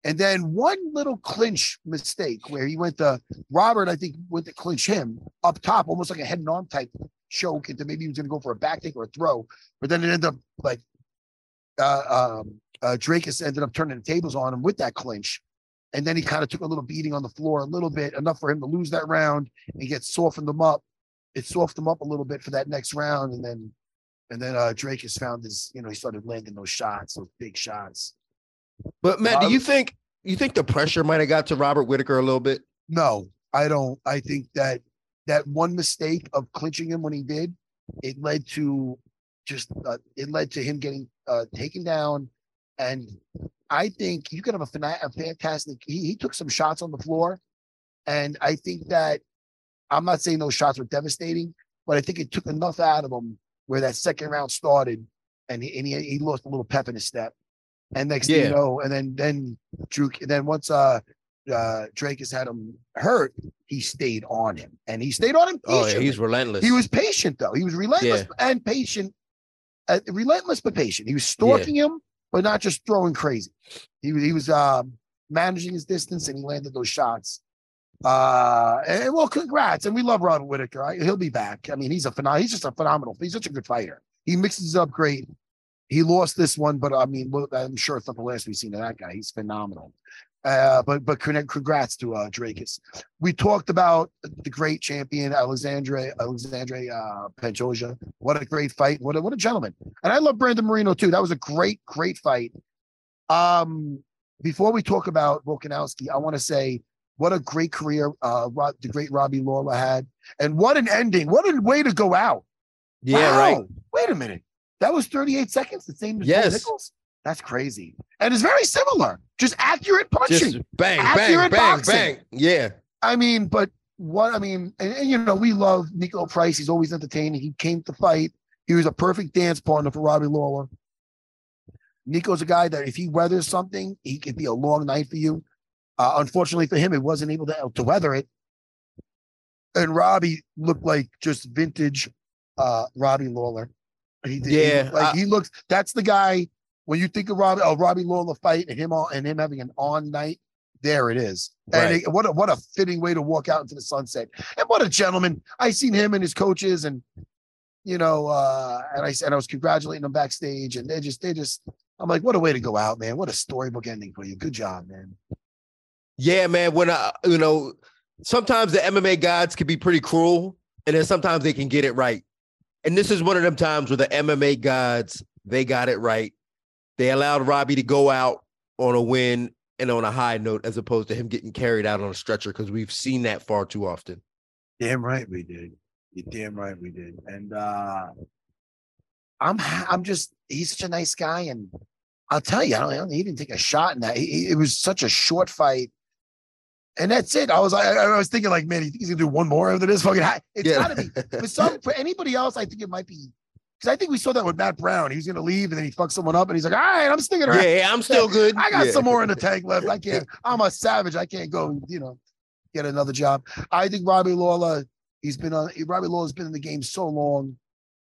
And then one little clinch mistake where he went to Robert, I think, went to clinch him up top, almost like a head and arm type choke into maybe he was going to go for a back kick or a throw, but then it ended up like uh, um, uh, Dricus ended up turning the tables on him with that clinch. And then he kind of took a little beating on the floor, a little bit, enough for him to lose that round and get softened them up. It softened him up a little bit for that next round. And then, and then uh, Dricus found his, you know, he started landing those shots, those big shots. But Matt, do you think you think the pressure might have got to Robert Whitaker a little bit? No, I don't. I think that that one mistake of clinching him when he did, it led to just uh, it led to him getting uh, taken down. And I think you could have a, a fantastic. He, he took some shots on the floor, and I think that I'm not saying those shots were devastating, but I think it took enough out of him where that second round started, and he and he, he lost a little pep in his step. And next thing Yeah. you know, and then then Drew, and then once uh uh Dricus had him hurt, he stayed on him, and he stayed on him. Oh, yeah, he's relentless. He was patient though. He was relentless and patient, uh, relentless but patient. He was stalking him, but not just throwing crazy. He was he was um, managing his distance, and he landed those shots. Uh, and well, congrats, and we love Robert Whitaker. I, he'll be back. I mean, he's a phenomenal. He's just a phenomenal. He's such a good fighter. He mixes up great. He lost this one, but I mean, I'm sure it's not the last we've seen of that guy. He's phenomenal. Uh, but but congrats to uh, Dricus. We talked about the great champion Alexandre Alexandre uh, Pantoja. What a great fight! What a what a gentleman! And I love Brandon Moreno too. That was a great great fight. Um, before we talk about Volkanovski, I want to say what a great career uh, Rob, the great Robbie Lawler had, and what an ending! What a way to go out! yeah, Wow. right. Wait a minute. That was 38 seconds, the same as Yes. Nickal's? That's crazy. And it's very similar. Just accurate punching. Just bang, bang, Accurate bang, boxing. bang. Yeah. I mean, but what I mean, and, and, you know, we love Niko Price. He's always entertaining. He came to fight. He was a perfect dance partner for Robbie Lawler. Niko's a guy that if he weathers something, he could be a long night for you. Uh, unfortunately for him, he wasn't able to, to weather it. And Robbie looked like just vintage uh, Robbie Lawler. He did, he Yeah, like I- he looks. That's the guy when you think of Robbie, oh, Robbie Lawler fight and him on and him having an on night, there it is. And it- what a what a fitting way to walk out into the sunset. And what a gentleman. I seen him and his coaches and you know, uh, and I and I was congratulating them backstage, and they just they just I'm like, what a way to go out, man. What a storybook ending for you. Good job, man. Yeah, man. When I, you know, sometimes the MMA gods can be pretty cruel, and then sometimes they can get it right. And this is one of them times where the MMA gods they got it right. They allowed Robbie to go out on a win and on a high note, as opposed to him getting carried out on a stretcher, because we've seen that far too often. Damn right we did. You're damn right we did. And uh I'm I'm just he's such a nice guy, and I'll tell you, I don't, I don't he didn't take a shot in that. He, it was such a short fight. And that's it. I was I, I was thinking like, man, you he's gonna do one more after this? Fucking, ha- it's Yeah. gotta be. For some, for anybody else, I think it might be because I think we saw that with Matt Brown. He was gonna leave and then he fucked someone up, and he's like, all right, I'm sticking around. Yeah, yeah, I'm still good. I got Yeah. some more in the tank left. I can't. I'm a savage. I can't go. You know, get another job. I think Robbie Lawler. He's been on. Robbie Lawler's been in the game so long,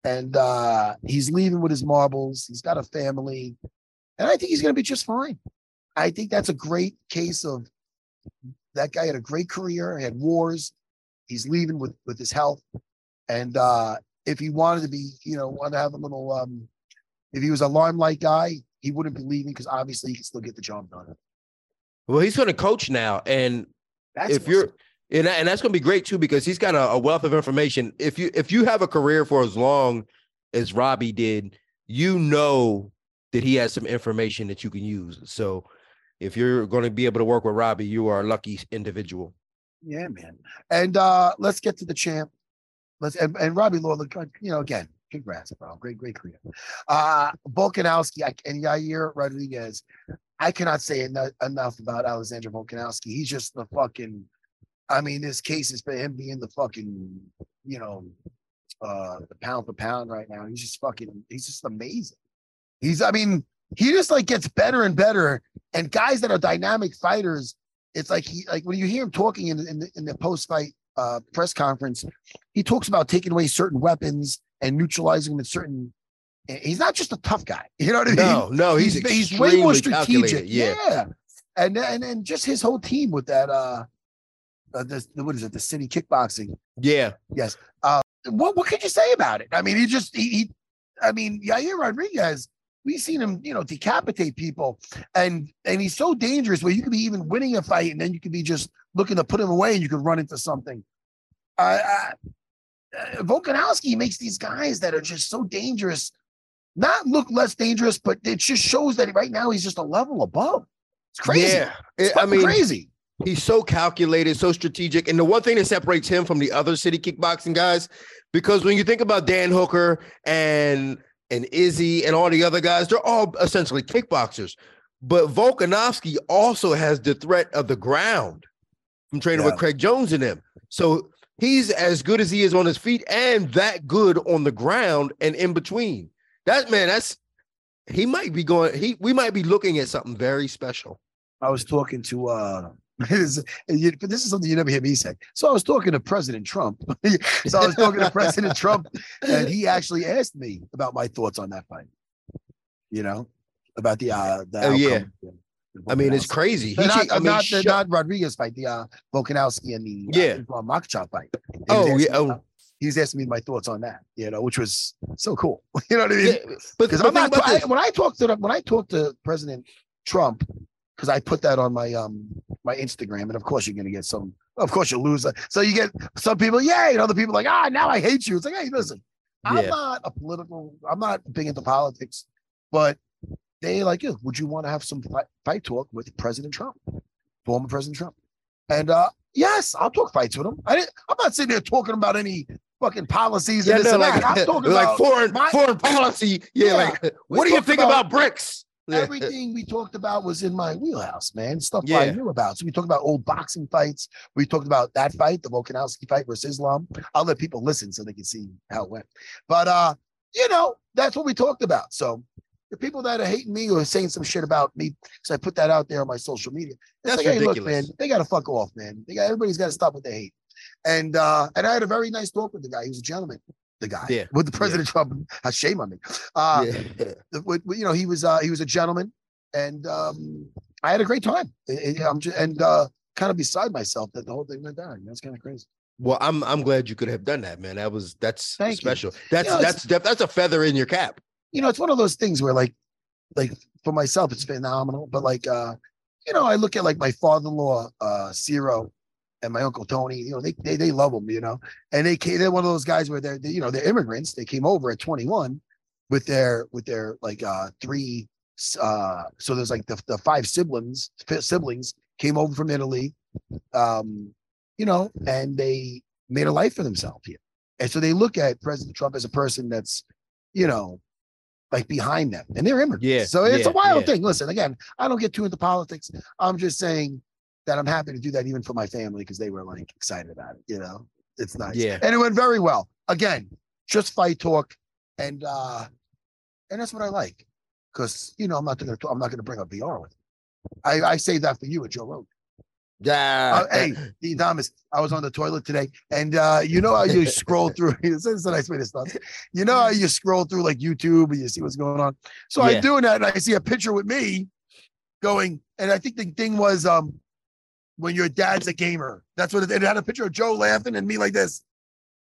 and uh he's leaving with his marbles. He's got a family, and I think he's going to be just fine. I think that's a great case of that guy had a great career. Had wars. He's leaving with with his health, and uh if he wanted to be, you know, want to have a little. um If he was a limelight guy, he wouldn't be leaving because obviously he can still get the job done. Well, he's going to coach now, and That's if you're and, and that's going to be great too because he's got a, a wealth of information. If you if you have a career for as long as Robbie did, you know that he has some information that you can use. So if you're going to be able to work with Robbie, you are a lucky individual. Yeah, man. And uh let's get to the champ. Let's and, and Robbie Lawler, you know, again, congrats, bro. Great, great career. Uh Volkanovski and Yair Rodriguez. I cannot say eno- enough about Alexander Volkanovski. He's just the fucking. I mean, this case is for him being the fucking, you know, uh the pound for pound right now. He's just fucking. He's just amazing. He's. I mean, he just like gets better and better. And guys that are dynamic fighters, it's like he like when you hear him talking in in the, in the post fight uh, press conference, he talks about taking away certain weapons and neutralizing them in certain. He's not just a tough guy, you know what I mean? No, no, he's, he's way more strategic. Yeah. Yeah. and and and just his whole team with that. uh uh, this, what is it? The city kickboxing. yeah. Yes. Uh, what what could you say about it? I mean, he just he, he I mean, Yair Rodriguez. We've seen him, you know, decapitate people, and and he's so dangerous. Where you could be even winning a fight, and then you could be just looking to put him away, and you could run into something. Uh, uh, Volkanovski makes these guys that are just so dangerous not look less dangerous, but it just shows that right now he's just a level above. It's crazy. Yeah. It's I mean, crazy. He's so calculated, so strategic. And the one thing that separates him from the other city kickboxing guys, because when you think about Dan Hooker and and Izzy and all the other guys, they're all essentially kickboxers. But Volkanovski also has the threat of the ground from training Yeah. with Craig Jones in him. So he's as good as he is on his feet and that good on the ground and in between. That man, that's he might be going, he we might be looking at something very special. I was talking to uh this this is something you never hear me say. So I was talking to President Trump. so I was talking to President Trump, and he actually asked me about my thoughts on that fight. You know, about the uh the Oh, yeah. outcome of the I mean, it's crazy. He Uh, not, should- I mean, not, the, shut- not Rodriguez fight, the uh, Volkanovski and the uh, Yeah. Makhachev fight. He Oh, yeah, me oh. about- He was asking me my thoughts on that, you know, which was so cool. You know what I mean? Yeah, but, because I'm not I, when I talked to the, when I talked to President Trump because I put that on my um my Instagram and of course you're gonna get some of course you'll lose so you get some people yay and other people like ah now I hate you it's like hey listen I'm not a political I'm not big into politics but they like you would you want to have some fight, fight talk with President Trump former President Trump and uh yes I'll talk fights with him I didn't I'm not sitting there talking about any fucking policies Yeah, and this no, and like, that I'm talking like about foreign my- foreign policy. Yeah, Yeah. like what do you think about- about, BRICS? Yeah. everything we talked about was in my wheelhouse, man. Stuff I knew about. So we talked about old boxing fights. We talked about that fight, the Volkanovski fight versus Islam. I'll let people listen so they can see how it went. But uh, you know, that's what we talked about. So the people that are hating me or saying some shit about me, because I put that out there on my social media. That's like, hey, look, ridiculous. man, they gotta fuck off, man. They got everybody's gotta stop what they hate. And uh, and I had a very nice talk with the guy. He was a gentleman. The guy. Yeah, With the President Trump has shame on me. Uh, yeah. the- with- with- you know, he was uh, he was a gentleman, and um, I had a great time. I- I- I'm just, and uh, kind of beside myself that the whole thing went down. That's kind of crazy. Well, I'm I'm glad you could have done that, man. That was that's Thank you. special. That's know, that's that's a feather in your cap. You know, it's one of those things where like, like for myself, it's phenomenal. But like, uh, you know, I look at like my father-in-law, uh, Ciro, and my uncle Tony. You know, they they, they love them, You know, and they came, they're one of those guys where they're they, you know they're immigrants. They came over at 21 with their with their like uh three uh so there's like the, the five siblings siblings came over from Italy um you know and they made a life for themselves here and so they look at President Trump as a person that's you know like behind them and they're immigrants Yeah, so it's yeah, a wild yeah. thing listen again I don't get too into politics I'm just saying that I'm happy to do that even for my family because they were like excited about it you know it's nice Yeah. and it went very well again just fight talk and uh and that's what I like because you know I'm not gonna I'm not gonna bring up VR with. I I say that for you at Joe Rogan. Yeah. Uh, hey, Din Thomas, I was on the toilet today, and uh, you know how you scroll through. This is a nice way to start. You know how you scroll through like YouTube and you see what's going on. So Yeah. I'm doing that, and I see a picture with me going, and I think the thing was um when your dad's a gamer. That's what it, it had a picture of Joe laughing and me like this.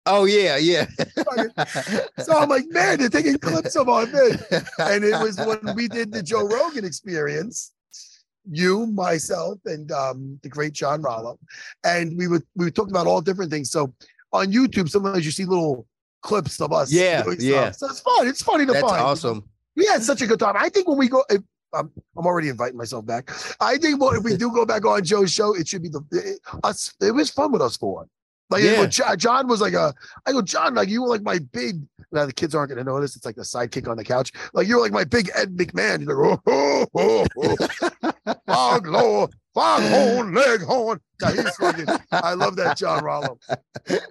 Oh yeah, yeah. So I'm like, man, they're taking clips of our thing. and it was when we did the Joe Rogan experience. You, myself, and um, the great John Rollo, and we would we talked about all different things. So on YouTube, sometimes you see little clips of us. Yeah, doing yeah. stuff. So it's fun. It's funny to That's find. awesome. We had such a good time. I think when we go, if, I'm, I'm already inviting myself back. I think well, if we do go back on Joe's show, it should be the it, us. It was fun with us four. Like Yeah. yeah. John, was like a, I go John, like you were like my big. Now the kids aren't gonna know this. It's like the sidekick on the couch. Like you were like my big Ed McMahon. You're like oh, oh, oh, oh. fog lower, fog horn, leg horn. Now he's fucking. I love that John Rollo.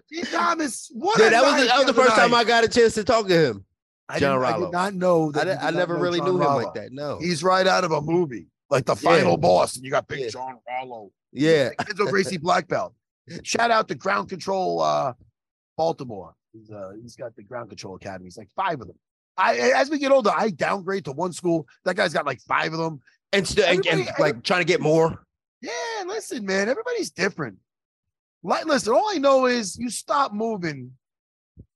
He Thomas, what? Yeah, a that was the, that was the first time. I got a chance to talk to him. I John didn't- I did not know that. I, did I never really John knew him like that. No. He's right out of a movie, like the Yeah. final boss, and you got Big Yeah. John Rollo. Yeah. Renzo Gracie Black Belt. Shout out to Ground Control uh, Baltimore. He's, uh, he's got the Ground Control Academy. He's like five of them. I as we get older, I downgrade to one school. That guy's got like five of them. And still and, and like trying to get more. Yeah, listen, man, everybody's different. Like, listen, all I know is you stop moving,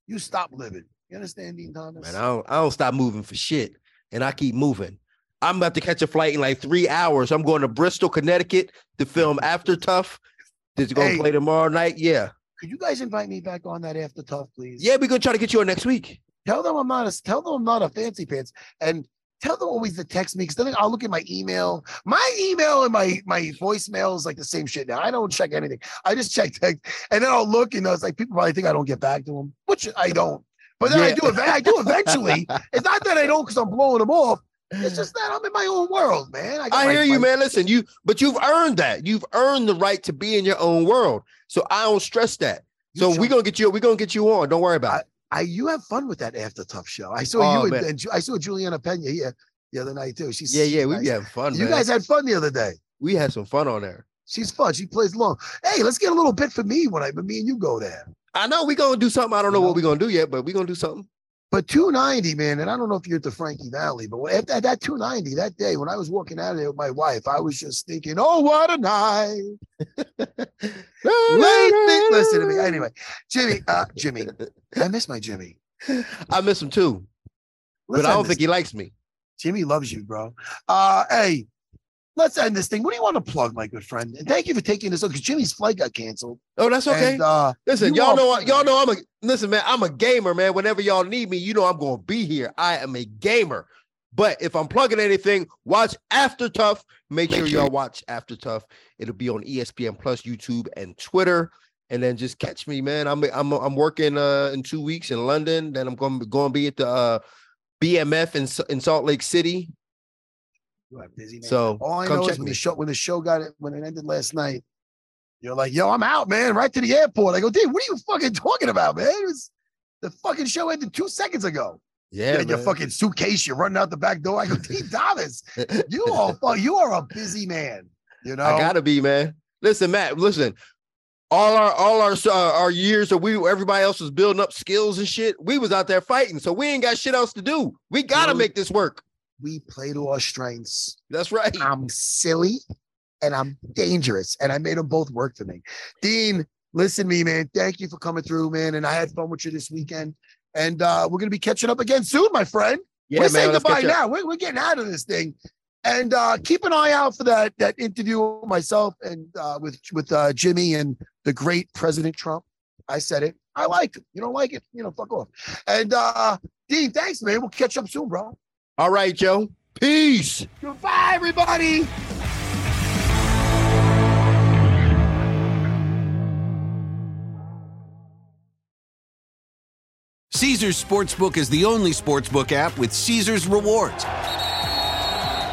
you stop living. You understand, Din Thomas? Man, I don't I don't stop moving for shit. And I keep moving. I'm about to catch a flight in like three hours. I'm going to Bristol, Connecticut to film After Tough. That's gonna Hey. play tomorrow night. Yeah. Could you guys invite me back on that after tough, please? Yeah, we're gonna try to get you on next week. Tell them I'm not a tell them I'm not a fancy pants and tell them always to text me because then I'll look at my email. My email and my my voicemail is like the same shit now. I don't check anything. I just check text and then I'll look and it's like people probably think I don't get back to them, which I don't. But then I do. I do eventually. it's not that I don't because I'm blowing them off. It's just that I'm in my own world, man. got I my- hear you, my- man. Listen, you but you've earned that. You've earned the right to be in your own world. So I don't stress that. You So we're gonna get you, we're gonna get you on. Don't worry about it. I you have fun with that after tough show. I saw Oh, you and, and I saw Julianna Peña here the other night too. She's Yeah, yeah, we nice. having fun, You man. guys had fun the other day. we had some fun on there. She's fun. She plays long. Hey, let's get a little bit for me when I when me and you go there. I know we're gonna do something. I don't know what we're gonna do yet, but we're gonna do something. But 290, man, and I don't know if you're at the Frankie Valley, but at that, that 290 that day when I was walking out of there with my wife, I was just thinking, oh, what a night. Listen to me. Anyway, Jimmy, uh, Jimmy, I miss my Jimmy. I miss him too, but I don't this. think he likes me. Jimmy loves you, bro. Uh, hey, let's end this thing. What do you want to plug, my good friend? And thank you for taking this because Jimmy's flight got canceled. Oh, that's okay. And, uh, listen, y'all know, fun, y'all know, I'm a listen, man. I'm a gamer, man. Whenever y'all need me, you know I'm gonna be here. I am a gamer. But if I'm plugging anything, watch After Tough. Make sure y'all watch After Tough. It'll be on ESPN Plus, YouTube, and Twitter. And then just catch me, man. I'm I'm I'm working uh in two weeks in London. Then I'm going to going to be at the uh BMF in in Salt Lake City. You busy, man. So All I come know is check when me. the show when the show got it when it ended last night, you're like, "Yo, I'm out, man, right to the airport." I go, "Dude, what are you fucking talking about, man? It was the fucking show ended two seconds ago. Yeah, and your fucking suitcase, you're running out the back door. I go, T. Thomas, you are fu- you are a busy man. You know, I gotta be, man. Listen, Matt. Listen, all our all our uh, our years that we everybody else was building up skills and shit. We was out there fighting, so we ain't got shit else to do. We gotta make this work. We play to our strengths. That's right. I'm silly and I'm dangerous, and I made them both work for me. Din, listen to me, man. Thank you for coming through, man. And I had fun with you this weekend. And uh, we're gonna be catching up again soon, my friend. Yeah, we're man, saying goodbye now. We're, we're getting out of this thing. And uh, keep an eye out for that that interview with myself and uh, with with uh, Jimmy and the great President Trump. I said it. I like it. You don't like it, you know, fuck off. And uh, Din, thanks, man. We'll catch up soon, bro. All right, Joe. Peace. Goodbye, everybody. Caesars Sportsbook is the only sportsbook app with Caesars rewards.